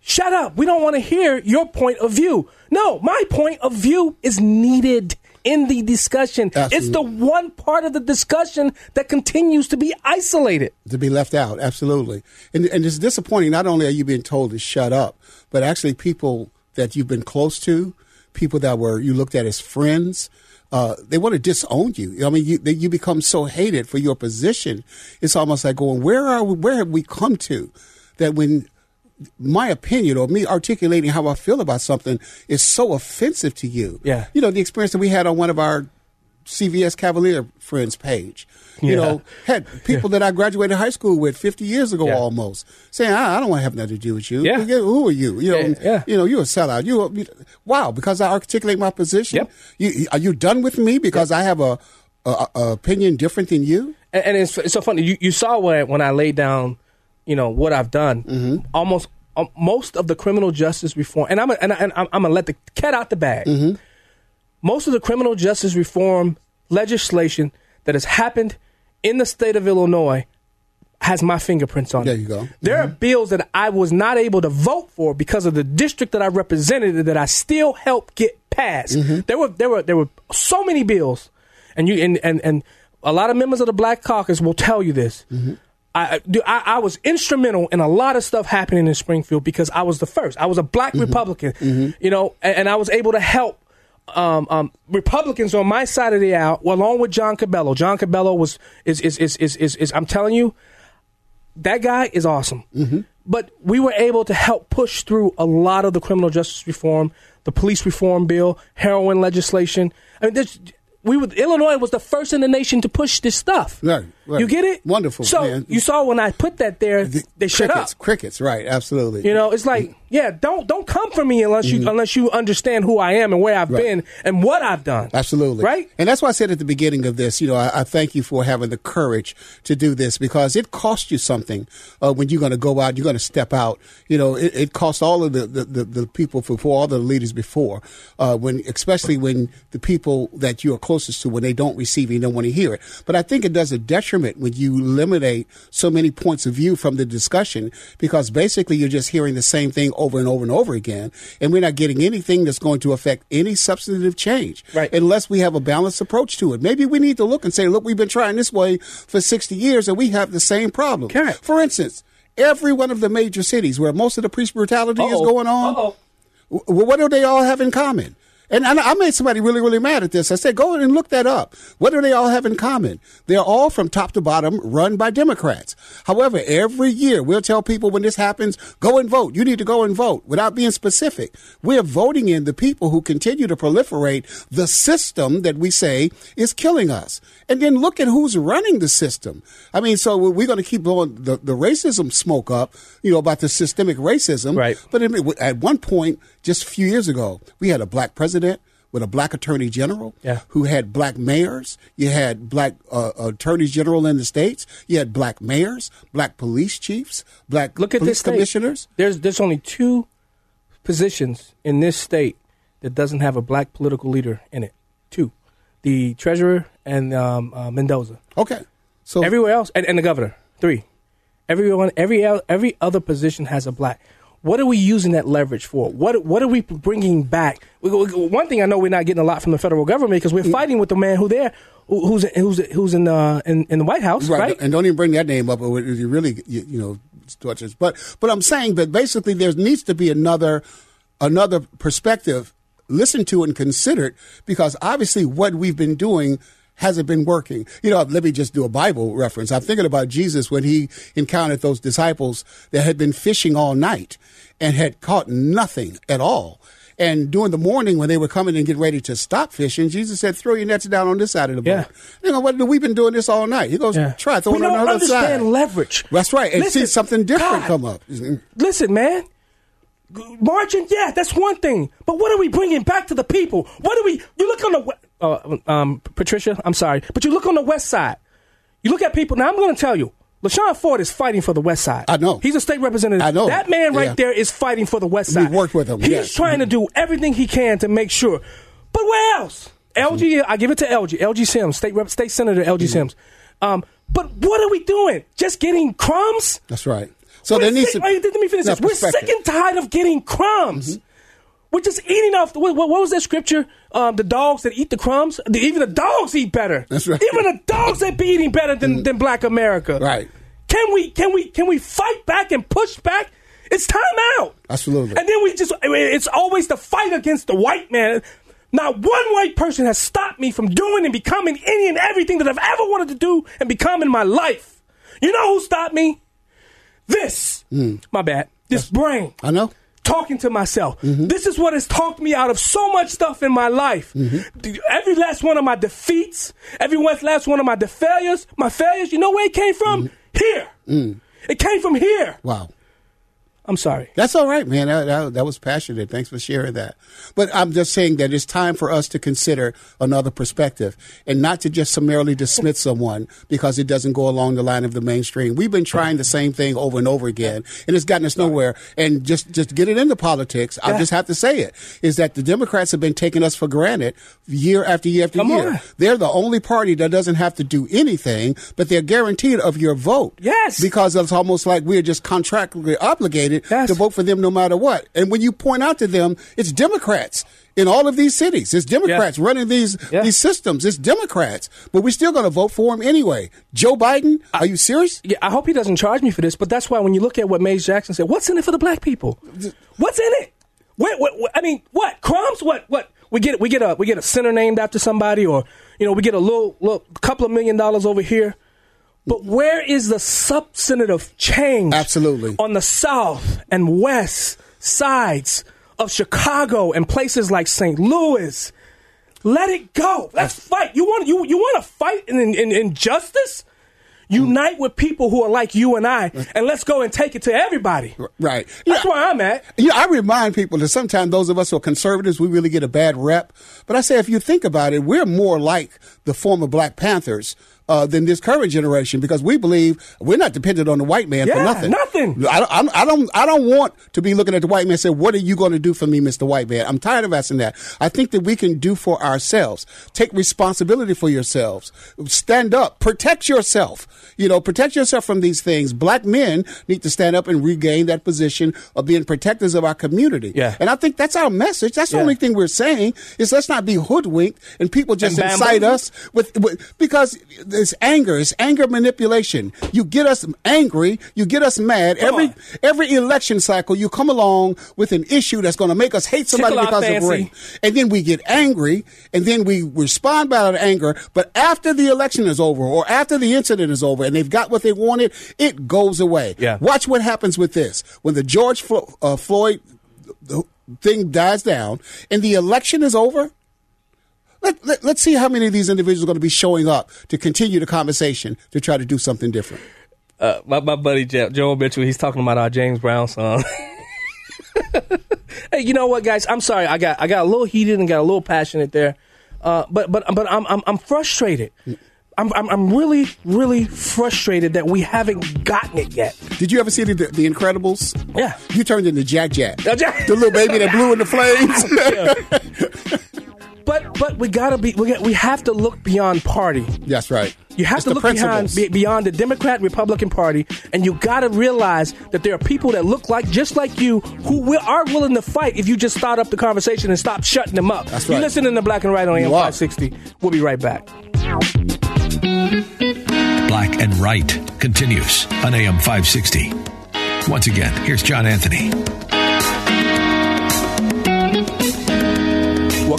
Speaker 1: Shut up. We don't want to hear your point of view. No, my point of view is needed in the discussion. It's the one part of the discussion that continues to be isolated.
Speaker 2: to be left out. Absolutely, and and it's disappointing. Not only are you being told to shut up, but actually people that you've been close to, people that were you looked at as friends. Uh, they want to disown you. I mean, you they, you become so hated for your position. It's almost like going, where are we? Where have we come to? That when my opinion or me articulating how I feel about something is so offensive to you.
Speaker 1: Yeah.
Speaker 2: You know, the experience that we had on one of our CVS Cavalier friends page. You
Speaker 1: Yeah.
Speaker 2: know, had [laughs] people that I graduated high school with 50 years ago
Speaker 1: Yeah.
Speaker 2: almost saying, I, I don't want to have nothing to do with you.
Speaker 1: Yeah.
Speaker 2: Who are you? You know,
Speaker 1: Yeah, yeah.
Speaker 2: you know, you're a sellout. You, you wow, because I articulate my position.
Speaker 1: Yep.
Speaker 2: You, are you done with me because I have a, a, a opinion different than you?
Speaker 1: And, and it's, it's so funny. You, you saw when, when I laid down, you know, what I've done.
Speaker 2: Mm-hmm.
Speaker 1: Almost um, most of the criminal justice reform, and I'm a, and, I, and I'm, I'm gonna let the cat out the bag.
Speaker 2: Mm-hmm.
Speaker 1: Most of the criminal justice reform legislation that has happened in the state of Illinois has my fingerprints on
Speaker 2: There
Speaker 1: it.
Speaker 2: you go.
Speaker 1: There are bills that I was not able to vote for because of the district that I represented that I still helped get passed. There were there were there were so many bills, and you and and and a lot of members of the Black Caucus will tell you this. I, I I was instrumental in a lot of stuff happening in Springfield because I was the first. I was a black Republican, you know, and, and I was able to help um, um, Republicans on my side of the aisle, along with John Cabello. John Cabello was is is is is, is, is I'm telling you, that guy is awesome. But we were able to help push through a lot of the criminal justice reform, the police reform bill, heroin legislation. I mean, there's, we were, Illinois was the first in the nation to push this stuff.
Speaker 2: Right, right.
Speaker 1: You get it?
Speaker 2: Wonderful,
Speaker 1: So
Speaker 2: man.
Speaker 1: you saw when I put that there, they shut up.
Speaker 2: crickets, crickets, right? Absolutely.
Speaker 1: You know, it's like, yeah, don't don't come for me unless you unless you understand who I am and where I've
Speaker 2: Mm-hmm. Right.
Speaker 1: been and what I've done.
Speaker 2: Absolutely.
Speaker 1: Right?
Speaker 2: And that's why I said at the beginning of this, you know, I, I thank you for having the courage to do this because it costs you something uh, when you're going to go out, you're going to step out. You know, it, it costs all of the, the, the, the people before, all the leaders before, uh, when especially when the people that you are closest to, when they don't receive it, you don't want to hear it. But I think it does a detriment when you eliminate so many points of view from the discussion because basically you're just hearing the same thing over and over and over again. And we're not getting anything that's going to affect any substantive change
Speaker 1: Right.
Speaker 2: unless we have a balanced approach to it. Maybe we need to look and say, look, we've been trying this way for 60 years and we have the same problem.
Speaker 1: Correct.
Speaker 2: For instance, every one of the major cities where most of the police brutality is
Speaker 1: Uh-oh.
Speaker 2: going on,
Speaker 1: Uh-oh.
Speaker 2: w- what do they all have in common? And I made somebody really, really mad at this. I said, go and look that up. What do they all have in common? They're all from top to bottom run by Democrats. However, every year we'll tell people when this happens, go and vote. You need to go and vote without being specific. We're voting in the people who continue to proliferate the system that we say is killing us. And then look at who's running the system. I mean, so we're going to keep blowing the, the racism smoke up, you know, about the systemic racism.
Speaker 1: Right.
Speaker 2: But at one point, just a few years ago, we had a black president with a black attorney general
Speaker 1: Yeah.
Speaker 2: who had black mayors. You had black uh, attorneys general in the states. You had black mayors, black police chiefs, black
Speaker 1: Look at
Speaker 2: police
Speaker 1: this state.
Speaker 2: commissioners.
Speaker 1: There's there's only two positions in this state that doesn't have a black political leader in it. Two, the treasurer and um, uh, Mendoza.
Speaker 2: Okay. So
Speaker 1: Everywhere else, and, and the governor. Three. Everyone, every every other position has a black. What are we using that leverage for? What what are we bringing back? We- we- One thing I know we're not getting a lot from the federal government because
Speaker 2: Mm.
Speaker 1: we're fighting with the man who there who's who's who's in uh, in, in the White House,
Speaker 2: right,
Speaker 1: right?
Speaker 2: and don't even bring that name up. Or you really, you, you know, tortures. But but I'm saying that basically there needs to be another another perspective listened to and considered because obviously what we've been doing hasn't been working. You know, let me just do a Bible reference. I'm thinking about Jesus when he encountered those disciples that had been fishing all night and had caught nothing at all. And during the morning, when they were coming and getting ready to stop fishing, Jesus said, "Throw your nets down on this side of the boat."
Speaker 1: Yeah.
Speaker 2: You know what? We've been doing this all night. He goes,
Speaker 1: Yeah.
Speaker 2: "Try throw
Speaker 1: we
Speaker 2: it on the other
Speaker 1: understand
Speaker 2: side."
Speaker 1: leverage.
Speaker 2: That's right, and see something different
Speaker 1: God,
Speaker 2: come up.
Speaker 1: Listen, man. Margin, yeah, that's one thing. But what are we bringing back to the people? What are we? You look on the uh, um, Patricia. I'm sorry, but you look on the West Side. You look at people. Now I'm going to tell you, LaShawn Ford is fighting for the West Side.
Speaker 2: I know.
Speaker 1: He's a state representative.
Speaker 2: I know.
Speaker 1: that man right
Speaker 2: Yeah.
Speaker 1: there is fighting for the West
Speaker 2: Side.
Speaker 1: Side.
Speaker 2: worked with him,
Speaker 1: He's
Speaker 2: yes.
Speaker 1: trying to do everything he can to make sure. But where else? Elgie, I give it to Elgie. Elgie Sims, state rep, state senator Elgie
Speaker 2: Mm-hmm.
Speaker 1: Sims. Um, but what are we doing? Just getting crumbs?
Speaker 2: That's right. So
Speaker 1: We're
Speaker 2: there needs
Speaker 1: sick-
Speaker 2: to.
Speaker 1: wait, let me finish
Speaker 2: No,
Speaker 1: this. We're sick and tired of getting crumbs. We're just eating off. The, what, what was that scripture? Um, the dogs that eat the crumbs. The, even the dogs eat better.
Speaker 2: That's right.
Speaker 1: Even the dogs that be eating better than, than Black America.
Speaker 2: Right.
Speaker 1: Can we? Can we? Can we fight back and push back? It's time out.
Speaker 2: Absolutely.
Speaker 1: And then we just. It's always the fight against the white man. Not one white person has stopped me from doing and becoming any and everything that I've ever wanted to do and become in my life. You know who stopped me? This. My bad. This brain
Speaker 2: I know.
Speaker 1: Talking to myself.
Speaker 2: Mm-hmm.
Speaker 1: This is what has talked me out of so much stuff in my life.
Speaker 2: Mm-hmm.
Speaker 1: Every last one of my defeats, every last one of my failures, my failures, you know where it came from?
Speaker 2: Mm-hmm.
Speaker 1: Here.
Speaker 2: Mm.
Speaker 1: It came from here.
Speaker 2: Wow.
Speaker 1: I'm sorry.
Speaker 2: That's all right, man. That, that, that was passionate. Thanks for sharing that. But I'm just saying that it's time for us to consider another perspective and not to just summarily dismiss [laughs] someone because it doesn't go along the line of the mainstream. We've been trying the same thing over and over again, and it's gotten us nowhere. And just just get it into politics, I just have to say it is that the Democrats have been taking us for granted year after year after
Speaker 1: Come
Speaker 2: year.
Speaker 1: on.
Speaker 2: They're the only party that doesn't have to do anything, but they're guaranteed of your vote.
Speaker 1: Yes.
Speaker 2: because it's almost like we're just contractually obligated motivated to vote for them no matter what. And when you point out to them, it's Democrats in all of these cities. It's Democrats running these these systems. It's Democrats, but we're still going to vote for him anyway. Joe Biden, are you serious?
Speaker 1: Yeah, I hope he doesn't charge me for this, but that's why when you look at what Mays Jackson said, what's in it for the black people? What's in it? What, what, what, I mean, what crumbs? What? What? We get we get a we get a center named after somebody, or you know, we get a little little couple of million dollars over here. But where is the substantive change?
Speaker 2: Absolutely.
Speaker 1: On the south and west sides of Chicago and places like St. Louis. Let it go. Let's fight. You want you you want to fight in, in, in injustice? Unite with people who are like you and I, and let's go and take it to everybody.
Speaker 2: Right.
Speaker 1: That's where I'm at.
Speaker 2: Yeah, I remind people that sometimes those of us who are conservatives, we really get a bad rep. But I say, if you think about it, we're more like the former Black Panthers uh, than this current generation because we believe we're not dependent on the white man for nothing.
Speaker 1: nothing.
Speaker 2: I, I, I don't. I don't want to be looking at the white man and say, "What are you going to do for me, Mister White Man?" I'm tired of asking that. I think that we can do for ourselves. Take responsibility for yourselves. Stand up. Protect yourself. You know, protect yourself from these things. Black men need to stand up and regain that position of being protectors of our community.
Speaker 1: Yeah.
Speaker 2: And I think that's our message. That's the only thing we're saying is let's not be hoodwinked and people just
Speaker 1: And
Speaker 2: incite us with, with because it's anger, it's anger manipulation. You get us angry, you get us mad. every every election cycle, you come along with an issue that's going to make us hate somebody
Speaker 1: Tickle our
Speaker 2: because of race, and then we get angry, and then we respond by that anger. But after the election is over, or after the incident is over, and they've got what they wanted, it goes away.
Speaker 1: Yeah.
Speaker 2: Watch what happens with this when the George Flo- uh, Floyd the thing dies down and the election is over. Let, let, let's see how many of these individuals are going to be showing up to continue the conversation to try to do something different.
Speaker 1: Uh, my, my buddy Je- Joel Mitchell, he's talking about our James Brown song. [laughs] hey, you know what, guys? I'm sorry. I got I got a little heated and got a little passionate there, uh, but but but I'm I'm, I'm frustrated. I'm, I'm I'm really really frustrated that we haven't gotten it yet.
Speaker 2: Did you ever see the, the Incredibles?
Speaker 1: Yeah.
Speaker 2: You turned into Jack Jack.
Speaker 1: Uh, Jack-
Speaker 2: the little baby that blew in the flames. [laughs] [laughs]
Speaker 1: But but we gotta be we, got, we have to look beyond party.
Speaker 2: That's right.
Speaker 1: You have
Speaker 2: It's
Speaker 1: to look behind,
Speaker 2: principles.
Speaker 1: be, beyond the Democrat Republican Party, and you got to realize that there are people that look like just like you who will, are willing to fight if you just start up the conversation and stop shutting them up.
Speaker 2: That's right.
Speaker 1: You're
Speaker 2: right.
Speaker 1: listening to Black and Right on AM 560. We'll be right back.
Speaker 3: Black and Right continues on AM 560. Once again, here's John Anthony.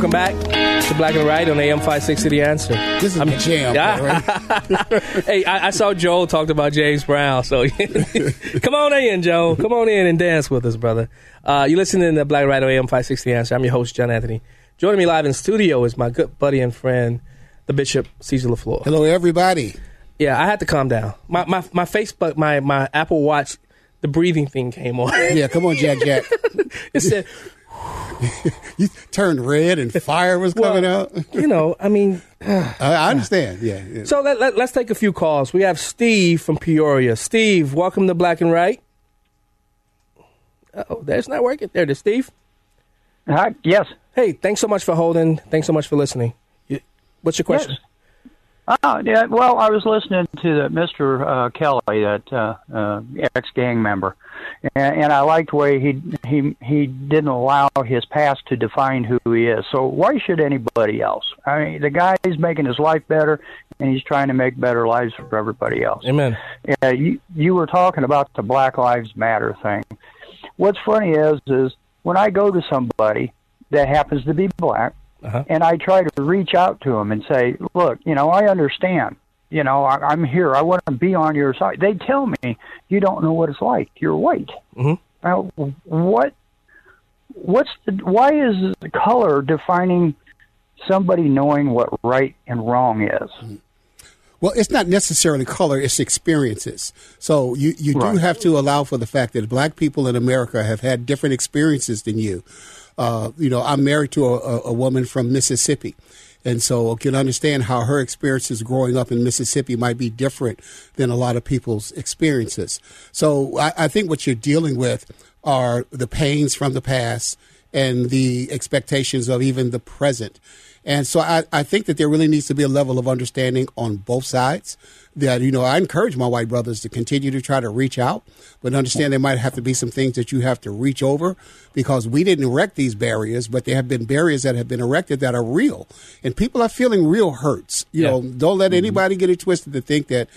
Speaker 1: Welcome back to Black and Right on AM 560 The Answer.
Speaker 2: This is a jam.
Speaker 1: Yeah. [laughs] hey, I, I saw Joel talked about James Brown, so [laughs] come on in, Joe. Come on in and dance with us, brother. Uh, you're listening to Black and Right on AM 560 The Answer. I'm your host, John Anthony. Joining me live in studio is my good buddy and friend, the Bishop Caesar LeFlore.
Speaker 2: Hello, everybody.
Speaker 1: Yeah, I had to calm down. My my my Facebook, my my Apple Watch, the breathing thing came on.
Speaker 2: Yeah, come on, Jack Jack. [laughs]
Speaker 1: it said, [laughs]
Speaker 2: you turned red and fire was coming out. [laughs]
Speaker 1: you know, I mean. [sighs]
Speaker 2: I, I understand. Yeah. yeah.
Speaker 1: So let, let, us take a few calls. We have Steve from Peoria. Steve, welcome to Black and Right. Oh, that's not working. There it is, Steve.
Speaker 9: Hi. Yes.
Speaker 1: Hey, thanks so much for holding. Thanks so much for listening. What's your question?
Speaker 9: Oh, yeah. Well, I was listening to the Mr. Uh, Kelly, that uh, uh, ex-gang member, and, and I liked the way he he he didn't allow his past to define who he is. So why should anybody else? I mean, the guy is making his life better, and he's trying to make better lives for everybody else.
Speaker 1: Amen.
Speaker 9: Uh, you you were talking about the Black Lives Matter thing. What's funny is is when I go to somebody that happens to be black,
Speaker 1: Uh-huh.
Speaker 9: and I try to reach out to them and say, "Look, you know, I understand. You know, I, I'm here. I want to be on your side." They tell me, "You don't know what it's like. You're white."
Speaker 1: Mhm.
Speaker 9: Now, what? What's the? Why is the color defining somebody knowing what right and wrong is?
Speaker 2: Well, it's not necessarily color; it's experiences. So you you do have to allow for the fact that black people in America have had different experiences than you. Uh, you know, I'm married to a, a, a woman from Mississippi, and so can understand how her experiences growing up in Mississippi might be different than a lot of people's experiences. So I, I think what you're dealing with are the pains from the past and the expectations of even the present. And so I, I think that there really needs to be a level of understanding on both sides. That, you know, I encourage my white brothers to continue to try to reach out, but understand there might have to be some things that you have to reach over because we didn't erect these barriers, but there have been barriers that have been erected that are real. And people are feeling real hurts. You
Speaker 1: Yeah.
Speaker 2: know, don't let mm-hmm. anybody get it twisted to think that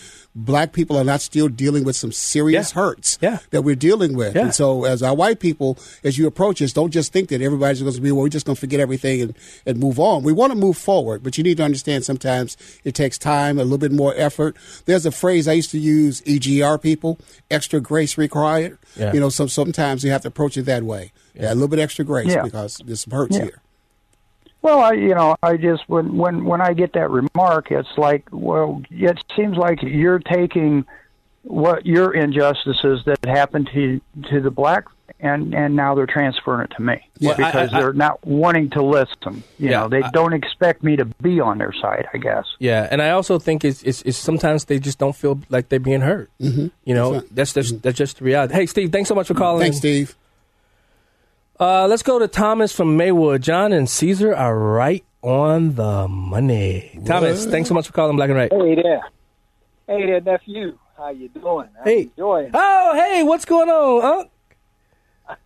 Speaker 2: black people are not still dealing with some serious
Speaker 1: Yeah.
Speaker 2: hurts
Speaker 1: Yeah.
Speaker 2: that we're dealing with.
Speaker 1: Yeah.
Speaker 2: And so, as our white people, as you approach this, don't just think that everybody's going to be, well, we're just going to forget everything and, and move on. We want to move forward, but you need to understand sometimes it takes time, a little bit more effort. There's a phrase I used to use, EGR people, extra grace required.
Speaker 1: Yeah.
Speaker 2: You know, so sometimes you have to approach it that way. Yeah, a little bit extra grace
Speaker 9: Yeah.
Speaker 2: because there's some hurts
Speaker 9: Yeah.
Speaker 2: here.
Speaker 9: Well, I, you know, I just when when when I get that remark, it's like, well, it seems like you're taking what your injustices that happened to to the black, and and now they're transferring it to me
Speaker 1: Yeah,
Speaker 9: because
Speaker 1: I- I-
Speaker 9: they're not wanting to listen. You
Speaker 1: Yeah,
Speaker 9: know, they
Speaker 1: I-
Speaker 9: don't expect me to be on their side. I guess.
Speaker 1: Yeah, and I also think it's, it's, it's sometimes they just don't feel like they're being heard.
Speaker 2: Mm-hmm.
Speaker 1: You know, that's that's, that's just the reality. Hey, Steve, thanks so much for calling.
Speaker 2: Thanks, Steve.
Speaker 1: Uh, let's go to Thomas from Maywood. John and Caesar are right on the money. Thomas, thanks so much for calling Black and Right.
Speaker 10: Hey there. Hey there, nephew. How you doing? How
Speaker 1: Hey.
Speaker 10: you enjoying?
Speaker 1: Oh, hey, what's going on,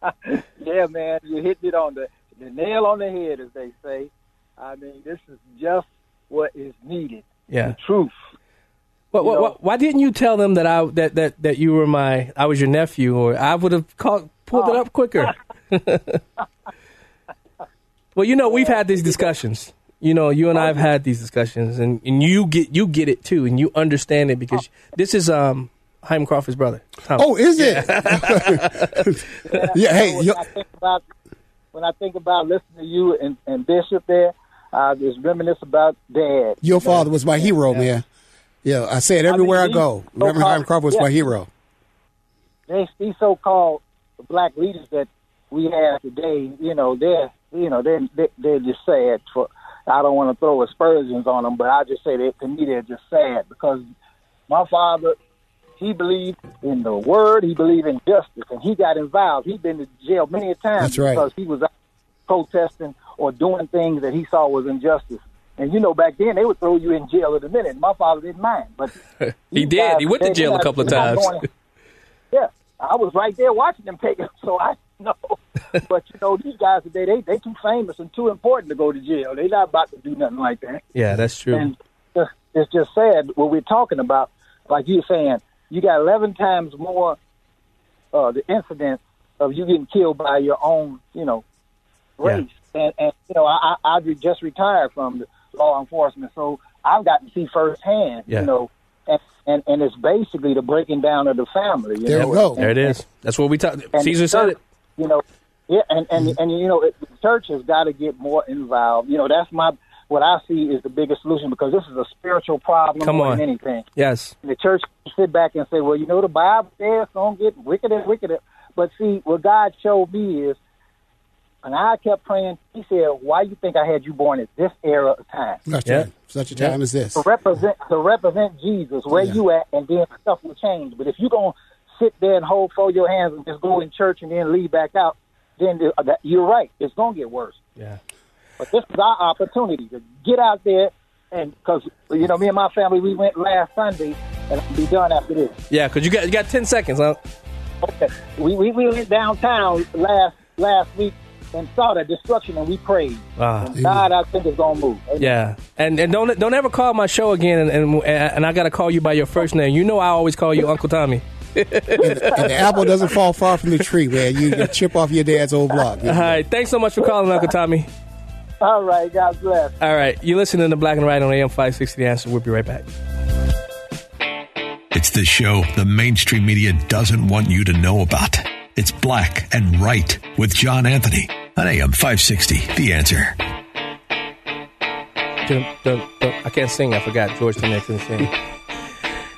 Speaker 1: Unc? [laughs]
Speaker 10: yeah, man, you hit it on the the nail on the head, as they say. I mean, this is just what is needed.
Speaker 1: Yeah.
Speaker 10: The truth.
Speaker 1: What,
Speaker 10: You
Speaker 1: what, what, why didn't you tell them that I that, that, that you were my I was your nephew, or I would have called, pulled it up quicker? [laughs] [laughs] well, you know, we've had these discussions. You know, you and I have had these discussions, and, and you get you get it too, and you understand it because this is um Hiram Crawford's brother. Thomas.
Speaker 2: Oh, is it? yeah, [laughs] hey,
Speaker 10: when
Speaker 2: yo-
Speaker 10: I think about when I think about listening to you and, and Bishop there, I just reminisce about Dad.
Speaker 2: your father was my hero, man. Yeah, I say it everywhere I,
Speaker 10: these
Speaker 2: go. Reverend
Speaker 10: so-called-
Speaker 2: Hiram Crawford was
Speaker 10: yeah.
Speaker 2: my hero.
Speaker 10: These so-called black leaders that we have today, you know, they're you know they're they, they're just sad. For I don't want to throw aspersions on them, but I just say that to me they're just sad because my father he believed in the word, he believed in justice, and he got involved. He'd been to jail many a times
Speaker 2: That's right.
Speaker 10: because he was protesting or doing things that he saw was injustice. And you know, back then they would throw you in jail in a minute. My father didn't mind, but [laughs]
Speaker 1: he did.
Speaker 10: guys
Speaker 1: He went to jail a couple of times.
Speaker 10: yeah, I was right there watching them take it, [laughs] so I [laughs] know. but you know, these guys today, they they too famous and too important to go to jail. They're not about to do nothing like that.
Speaker 1: Yeah, that's true.
Speaker 10: And it's, it's just sad what we're talking about. Like you're saying, you got 11 times more uh, the incidents of you getting killed by your own, you know, race. And, and you know, I, I I just retired from the law enforcement, so I've got to see firsthand,
Speaker 1: Yeah.
Speaker 10: you know, and, and and it's basically the breaking down of the family. You
Speaker 2: There
Speaker 10: know?
Speaker 2: you go.
Speaker 1: There it is. That's what we talk. Caesar said it.
Speaker 10: You know, yeah, and and mm-hmm. and you know, it, the church has got to get more involved. You know, that's my what I see is the biggest solution because this is a spiritual problem
Speaker 1: Come
Speaker 10: more
Speaker 1: on.
Speaker 10: than anything.
Speaker 1: Yes.
Speaker 10: And the church sit back and say, "Well, you know, the Bible says it's gonna get wicked and wicked. But see, what God showed me is, and I kept praying. He said, "Why you think I had you born at this era of time?"
Speaker 2: That's
Speaker 1: Yeah.
Speaker 2: right. Such a time as this.
Speaker 10: to represent to represent Jesus where
Speaker 2: Yeah.
Speaker 10: you at, and then stuff will change. But if you're gonna sit there and hold fold your hands and just go in church and then leave back out, then the, uh, you're right. It's gonna get worse.
Speaker 1: Yeah.
Speaker 10: But this is our opportunity to get out there, and because you know, me and my family, we went last Sunday, and I'll be done after this.
Speaker 1: Yeah, because you got you got ten seconds, huh?
Speaker 10: Okay, we, we we went downtown last last week and saw the destruction, and we prayed.
Speaker 1: Wow.
Speaker 10: And God, I think is gonna move. Amen.
Speaker 1: Yeah, and and don't don't ever call my show again, and and, and I got to call you by your first name. You know I always call you Uncle Tommy.
Speaker 2: And, and the apple doesn't fall far from the tree, man. You, you chip off your dad's old block.
Speaker 1: All right, thanks so much for calling, Uncle Tommy.
Speaker 10: All right, God bless.
Speaker 1: All right, You're listening to Black and Right on AM five sixty. The answer. We'll be right back.
Speaker 3: It's the show the mainstream media doesn't want you to know about. It's Black and Right with John Anthony on AM 560. The answer.
Speaker 1: Dun, dun, dun. I can't sing. I forgot. George Tenet can sing.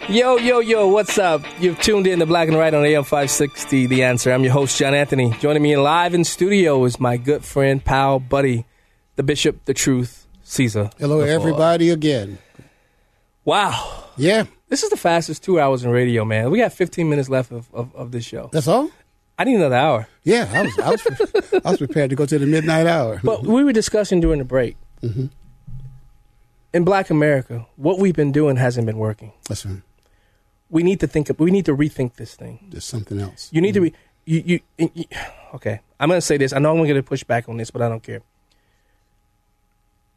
Speaker 1: Yo, yo, yo, what's up? You've tuned in to Black and Right on AM 560, The Answer. I'm your host, John Anthony. Joining me live in studio is my good friend, pal, buddy, the Bishop, the Truth, Caesar.
Speaker 2: Hello,
Speaker 1: LeFlore.
Speaker 2: everybody, again.
Speaker 1: Wow.
Speaker 2: Yeah.
Speaker 1: This is the fastest two hours in radio, man. We got 15 minutes left of, of, of this show.
Speaker 2: That's all?
Speaker 1: I need another hour.
Speaker 2: Yeah, I was, I was, I was prepared to go to the midnight hour.
Speaker 1: But we were discussing during the break.
Speaker 2: Mm-hmm.
Speaker 1: in Black America, what we've been doing hasn't been working.
Speaker 2: That's right.
Speaker 1: We need to think. We need to rethink this thing.
Speaker 2: There's something else.
Speaker 1: You need to mm-hmm. be. You, you, you, okay. I'm going to say this. I know I'm going to push back on this, but I don't care.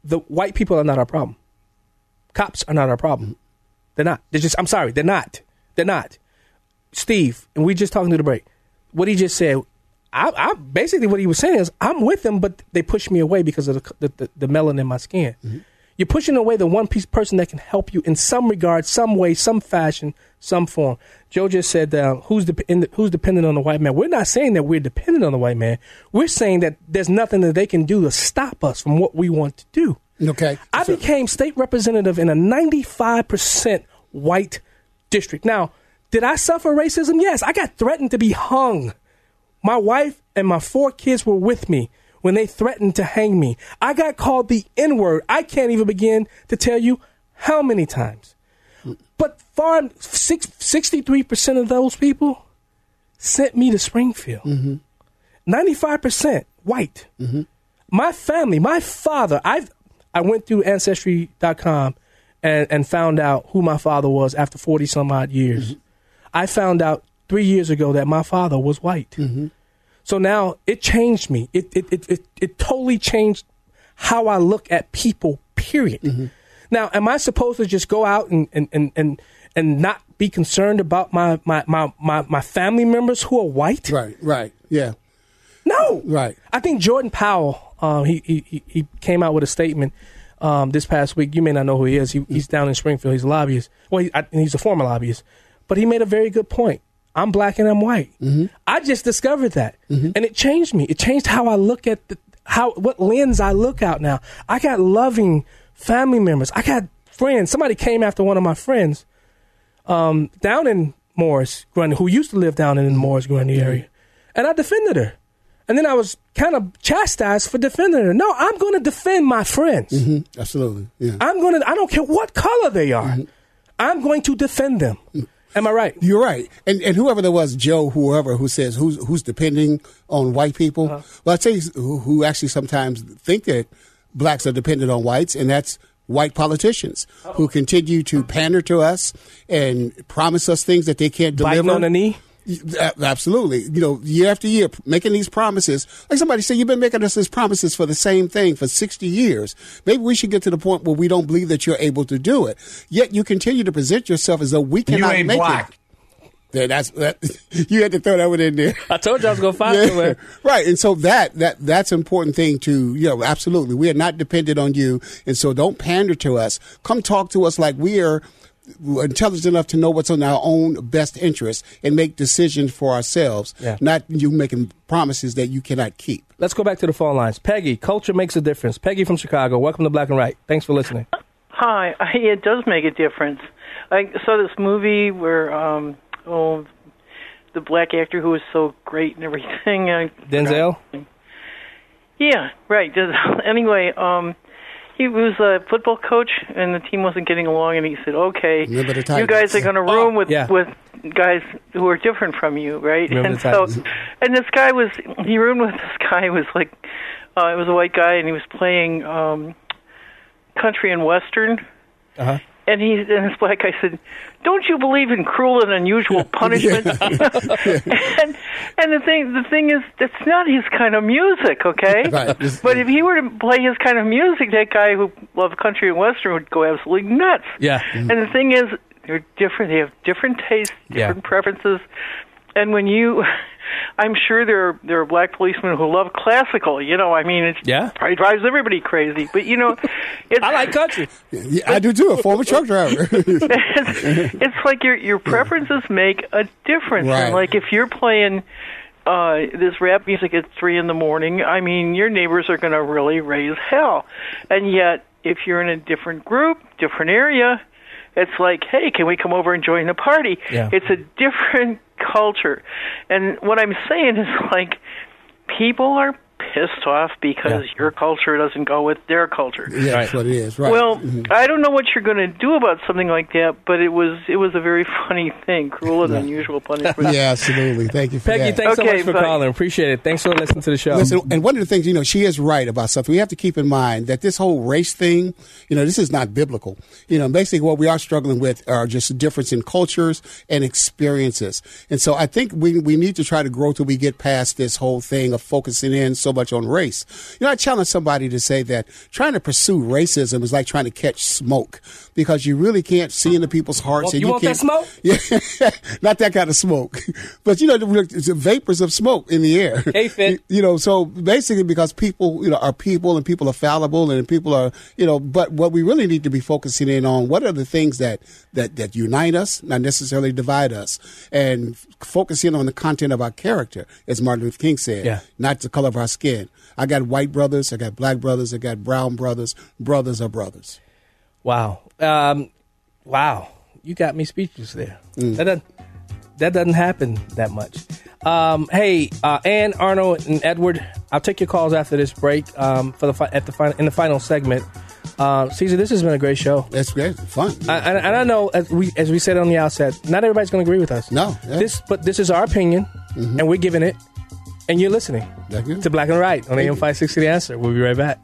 Speaker 1: The white people are not our problem. Cops are not our problem. Mm-hmm. They're not. They're just. I'm sorry. They're not. They're not. Steve, and we just talking to the break. What he just said. I, I basically what he was saying is I'm with them, but they push me away because of the the, the, the melanin in my skin. Mm-hmm. You're pushing away the one piece person that can help you in some regard, some way, some fashion, some form. Joe just said, uh, "Who's de- the, who's dependent on the white man?" We're not saying that we're dependent on the white man. We're saying that there's nothing that they can do to stop us from what we want to do.
Speaker 2: Okay.
Speaker 1: I became state representative in a 95% white district. Now, did I suffer racism? Yes, I got threatened to be hung. My wife and my four kids were with me when they threatened to hang me. I got called the N word. I can't even begin to tell you how many times. But far, six, 63% of those people sent me to Springfield. Mm-hmm. 95% white. Mm-hmm. My family, my father, I've, I went through Ancestry.com and, and found out who my father was after 40 some odd years. Mm-hmm. I found out three years ago that my father was white. So now it changed me. It, it, it, it, it totally changed how I look at people, period. Now, am I supposed to just go out and, and, and, and, and not be concerned about my, my, my, my, my family members who are white?
Speaker 2: Right, right. Yeah.
Speaker 1: No.
Speaker 2: Right.
Speaker 1: I think Jordan Powell, um, he, he, he- came out with a statement um, this past week. You may not know who he is. He, he's down in Springfield. He's a lobbyist. Well, he, I, he's a former lobbyist. But he made a very good point. I'm black and I'm white. I just discovered that, and it changed me. It changed how I look at the, how what lens I look out now. I got loving family members. I got friends. Somebody came after one of my friends um, down in Morris, Grundy, who used to live down in the Morris Grundy area, and I defended her. And then I was kind of chastised for defending her. No, I'm going to defend my friends.
Speaker 2: Mm-hmm. Absolutely. Yeah.
Speaker 1: I'm going to. I don't care what color they are. I'm going to defend them. Am I right?
Speaker 2: You're right. And and whoever there was, Joe, whoever who says who's who's depending on white people.
Speaker 1: Uh-huh.
Speaker 2: Well, I'd say who, who actually sometimes think that blacks are dependent on whites, and that's white politicians
Speaker 1: Oh.
Speaker 2: who continue to pander to us and promise us things that they can't
Speaker 1: Biting
Speaker 2: deliver.
Speaker 1: on the knee.
Speaker 2: Absolutely. You know, year after year, making these promises. Like somebody said, you've been making us these promises for the same thing for 60 years. Maybe we should get to the point where we don't believe that you're able to do it. Yet you continue to present yourself as though we
Speaker 11: You
Speaker 2: cannot
Speaker 11: ain't
Speaker 2: make
Speaker 11: black.
Speaker 2: it. There, that's that. [laughs] You had to throw that one in there.
Speaker 1: I told you I was going to find
Speaker 2: Yeah.
Speaker 1: somewhere. [laughs]
Speaker 2: right. And so that that that's an important thing to you know. Absolutely, we are not dependent on you, and so don't pander to us. Come talk to us like we are intelligent enough to know what's in our own best interest and make decisions for ourselves.
Speaker 1: Yeah.
Speaker 2: Not you making promises that you cannot keep.
Speaker 1: Let's go back to the phone lines. Peggy, culture makes a difference. Peggy from Chicago. Welcome to Black and Right. Thanks for listening.
Speaker 12: Hi, [laughs] it does make a difference. I saw this movie where, um, oh, the black actor who was so great and everything. I,
Speaker 1: Denzel.
Speaker 12: yeah, right. [laughs] Anyway, um, he was a football coach, and the team wasn't getting along, and he said, "Okay, you guys are going to room with
Speaker 1: yeah.
Speaker 12: with guys who are different from you, right?"
Speaker 1: Remember
Speaker 12: and
Speaker 1: the
Speaker 12: so, and this guy was he roomed with this guy who was like, uh, it was a white guy, and he was playing um, country and western.
Speaker 1: Uh huh.
Speaker 12: And he and this black guy said, "Don't you believe in cruel and unusual [laughs] punishment?" [laughs] and and the thing the thing is, that's not his kind of music, okay? [laughs]
Speaker 2: Right.
Speaker 12: But if he were to play his kind of music, that guy who loved country and western would go absolutely nuts.
Speaker 1: Yeah.
Speaker 12: And the thing is, they're different. They have different tastes,
Speaker 1: Yeah.
Speaker 12: different preferences. And when you, [laughs] I'm sure there are, there are black policemen who love classical. You know, I mean, it
Speaker 1: Yeah.
Speaker 12: probably drives everybody crazy. But you know, [laughs] it's,
Speaker 1: I like country.
Speaker 2: Yeah, I do too. A former truck driver. [laughs]
Speaker 12: it's, it's like your your preferences make a difference.
Speaker 2: Right.
Speaker 12: And like if you're playing uh this rap music at three in the morning, I mean your neighbors are gonna really raise hell. And yet if you're in a different group, different area, it's like, hey, can we come over and join the party?
Speaker 1: Yeah.
Speaker 12: It's a different culture. And what I'm saying is like people are pissed off because your culture doesn't go with their culture.
Speaker 2: Yeah, that's what it is. Right.
Speaker 12: Well,
Speaker 2: Mhm.
Speaker 12: I don't know what you're going to do about something like that, but it was it was a very [laughs] funny thing, cruel and unusual punishment.
Speaker 2: yeah, absolutely. Thank you for
Speaker 1: Peggy,
Speaker 2: that.
Speaker 1: thanks so much for
Speaker 12: bye.
Speaker 1: calling. Appreciate it. Thanks for listening to the show.
Speaker 2: Listen, and one of the things, you know, she is right about something. We have to keep in mind that this whole race thing, you know, this is not biblical. You know, basically what we are struggling with are just a difference in cultures and experiences. And so I think we, we need to try to grow till we get past this whole thing of focusing in so much on race. You know, I challenge somebody to say that trying to pursue racism is like trying to catch smoke because you really can't see into people's hearts.
Speaker 1: Well,
Speaker 2: and
Speaker 1: you want
Speaker 2: can't-
Speaker 1: smoke? [laughs]
Speaker 2: Yeah, not that kind of smoke, [laughs] but you know, the, the vapors of smoke in the air.
Speaker 1: Hey, Fit. [laughs]
Speaker 2: You know, so basically, because people, you know, are people and people are fallible and people are, you know, but what we really need to be focusing in on what are the things that that that unite us, not necessarily divide us, and focusing on the content of our character, as Martin Luther King said,
Speaker 1: Yeah.
Speaker 2: not the color of our skin. I got white brothers, I got black brothers, I got brown brothers. Brothers are brothers.
Speaker 1: Wow. Um, wow. You got me speechless there.
Speaker 2: Mm.
Speaker 1: That doesn't that doesn't happen that much. Um, hey, uh, Ann, Arnold, and Edward, I'll take your calls after this break. Um, for the fi- at the fi- in the final segment. Uh, Caesar, this has been a great show.
Speaker 2: That's great, fun.
Speaker 1: I, and, and I know, as we as we said on the outset, not everybody's going to agree with us.
Speaker 2: No, yeah. Mm-hmm.
Speaker 1: this but this is our opinion, and we're giving it, and you're listening
Speaker 2: Thank you.
Speaker 1: to Black and Right on AM five sixty. The answer. We'll be right back.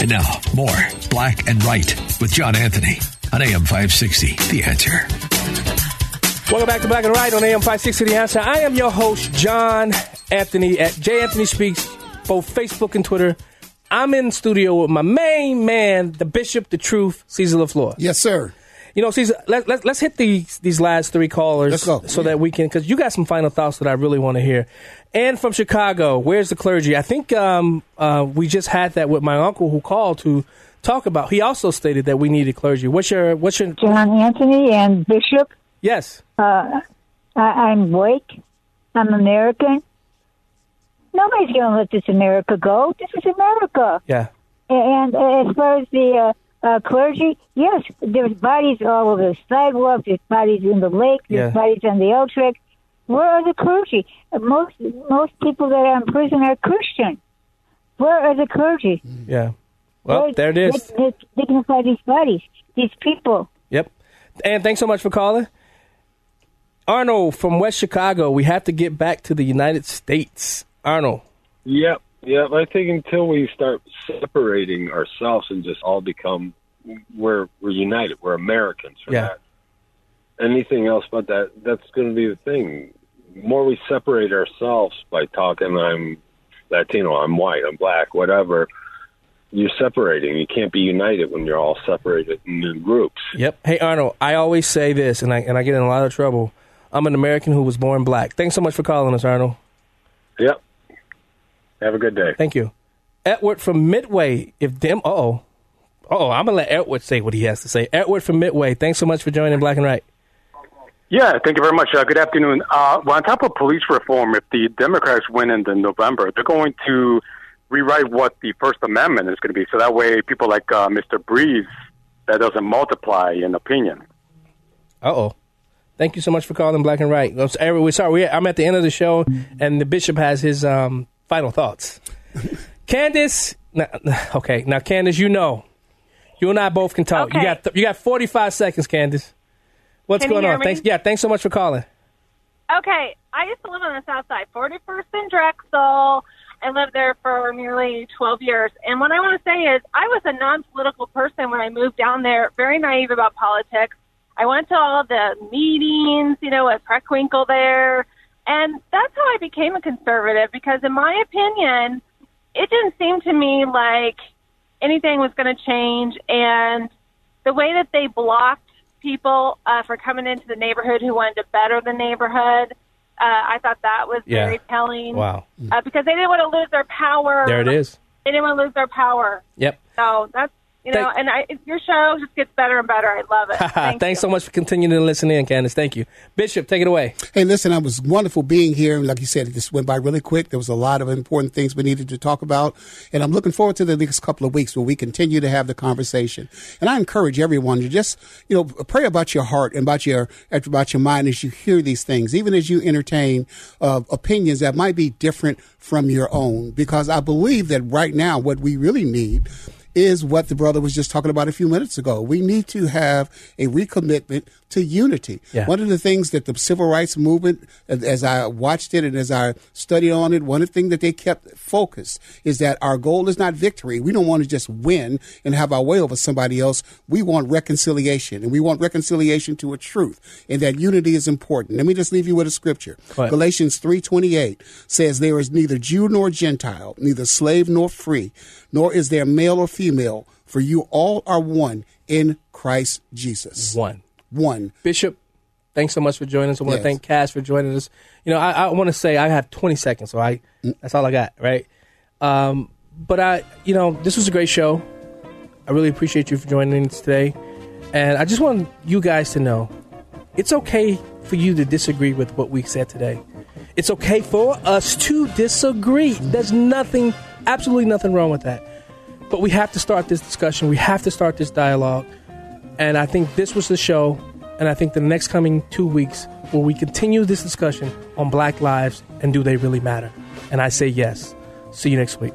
Speaker 3: And now, more Black and Right with John Anthony on AM 560. The answer.
Speaker 1: Welcome back to Black and Right on AM 560 The Answer. I am your host, John Anthony at J Anthony Speaks, both Facebook and Twitter. I'm in studio with my main man, the Bishop, the Truth, Caesar LeFlore.
Speaker 2: Yes, sir.
Speaker 1: You know, Caesar, let, let, let's hit these these last three callers
Speaker 2: Let's go.
Speaker 1: so that we can, because you got some final thoughts that I really want to hear. And from Chicago, where's the clergy? I think um, uh, we just had that with my uncle who called to talk about. He also stated that we needed clergy. What's your what's your
Speaker 11: John Anthony and Bishop.
Speaker 1: yes?
Speaker 11: Uh, I, I'm Blake. I'm American. Nobody's going to let this America go. This is America.
Speaker 1: Yeah.
Speaker 11: And uh, as far as the uh, uh, clergy, yes, there's bodies all over the sidewalk. There's bodies in the lake. There's
Speaker 1: Yeah.
Speaker 11: bodies on the L track. Where are the clergy? Uh, Most most people that are in prison are Christian. Where are the clergy?
Speaker 1: Yeah. Well,
Speaker 11: Where-
Speaker 1: there it is.
Speaker 11: They, they dignify these bodies, these people.
Speaker 1: Yep. And thanks so much for calling. Arnold from West Chicago, we have to get back to the United States. Arnold.
Speaker 13: Yep, yep. I think until we start separating ourselves and just all become, we're we're united. We're Americans. We're
Speaker 1: Yeah.
Speaker 13: not anything else but that. That's going to be the thing. The more we separate ourselves by talking, I'm Latino, I'm white, I'm black, whatever. You're separating. You can't be united when you're all separated in groups.
Speaker 1: Yep. Hey Arnold, I always say this and I and I get in a lot of trouble. I'm an American who was born black. Thanks so much for calling us, Arnold.
Speaker 13: Yep. Have a good day.
Speaker 1: Thank you. Edward from Midway. If them oh. Oh, I'm gonna let Edward say what he has to say. Edward from Midway, thanks so much for joining Black and Right.
Speaker 14: Yeah, thank you very much. Uh, good afternoon. Uh, well, on top of police reform, if the Democrats win in the November, they're going to rewrite what the First Amendment is going to be. So that way, people like uh, Mr. Breeze, that doesn't multiply in opinion.
Speaker 1: Uh oh. Thank you so much for calling Black and Right. We're sorry. We're, I'm at the end of the show, and the bishop has his um, final thoughts. [laughs] Candace, now, okay, now Candace, you know, you and I both can talk. You got th- you got 45 seconds, Candace. What's
Speaker 15: Can
Speaker 1: going on?
Speaker 15: me?
Speaker 1: Thanks. Yeah, thanks so much for calling.
Speaker 15: Okay, I used to live on the south side, 41st and Drexel. I lived there for nearly 12 years. And what I want to say is, I was a non political person when I moved down there, very naive about politics. I went to all the meetings, you know, at Preckwinkle there. And that's how I became a conservative because, in my opinion, it didn't seem to me like anything was going to change. And the way that they blocked people uh, for coming into the neighborhood who wanted to better the neighborhood, uh, I thought that was
Speaker 1: Yeah.
Speaker 15: very telling.
Speaker 1: Wow.
Speaker 15: Uh, because they didn't want to lose their power.
Speaker 1: There it is.
Speaker 15: They didn't want to lose their power.
Speaker 1: Yep.
Speaker 15: So that's You know, and I, your show just gets better and better. I love it. [laughs] Thank
Speaker 1: Thanks so much for continuing to listen in, Candace. Thank you. Bishop, take it away.
Speaker 2: Hey, listen, I was wonderful being here. Like you said, it just went by really quick. There was a lot of important things we needed to talk about. And I'm looking forward to the next couple of weeks where we continue to have the conversation. And I encourage everyone to just, you know, pray about your heart and about your, about your mind as you hear these things, even as you entertain uh, opinions that might be different from your own. Because I believe that right now, what we really need is what the brother was just talking about a few minutes ago. We need to have a recommitment to unity.
Speaker 1: Yeah.
Speaker 2: One of the things that the civil rights movement, as I watched it and as I studied on it, one of the things that they kept focused is that our goal is not victory. We don't want to just win and have our way over somebody else. We want reconciliation, and we want reconciliation to a truth, and that unity is important. Let me just leave you with a scripture. Galatians 3:28 says there is neither Jew nor Gentile, neither slave nor free, nor is there male or female, for you all are one in Christ Jesus.
Speaker 1: One.
Speaker 2: One.
Speaker 1: Bishop, thanks so much for joining us. I want
Speaker 2: Yes.
Speaker 1: to thank Cass for joining us. You know, I, I want to say I have 20 seconds, so I that's all I got, right? Um, but I, you know, this was a great show. I really appreciate you for joining us today, and I just want you guys to know it's okay for you to disagree with what we said today. It's okay for us to disagree. There's nothing, absolutely nothing wrong with that. But we have to start this discussion. We have to start this dialogue. And I think this was the show. And I think the next coming two weeks where we continue this discussion on black lives and do they really matter? And I say yes. See you next week.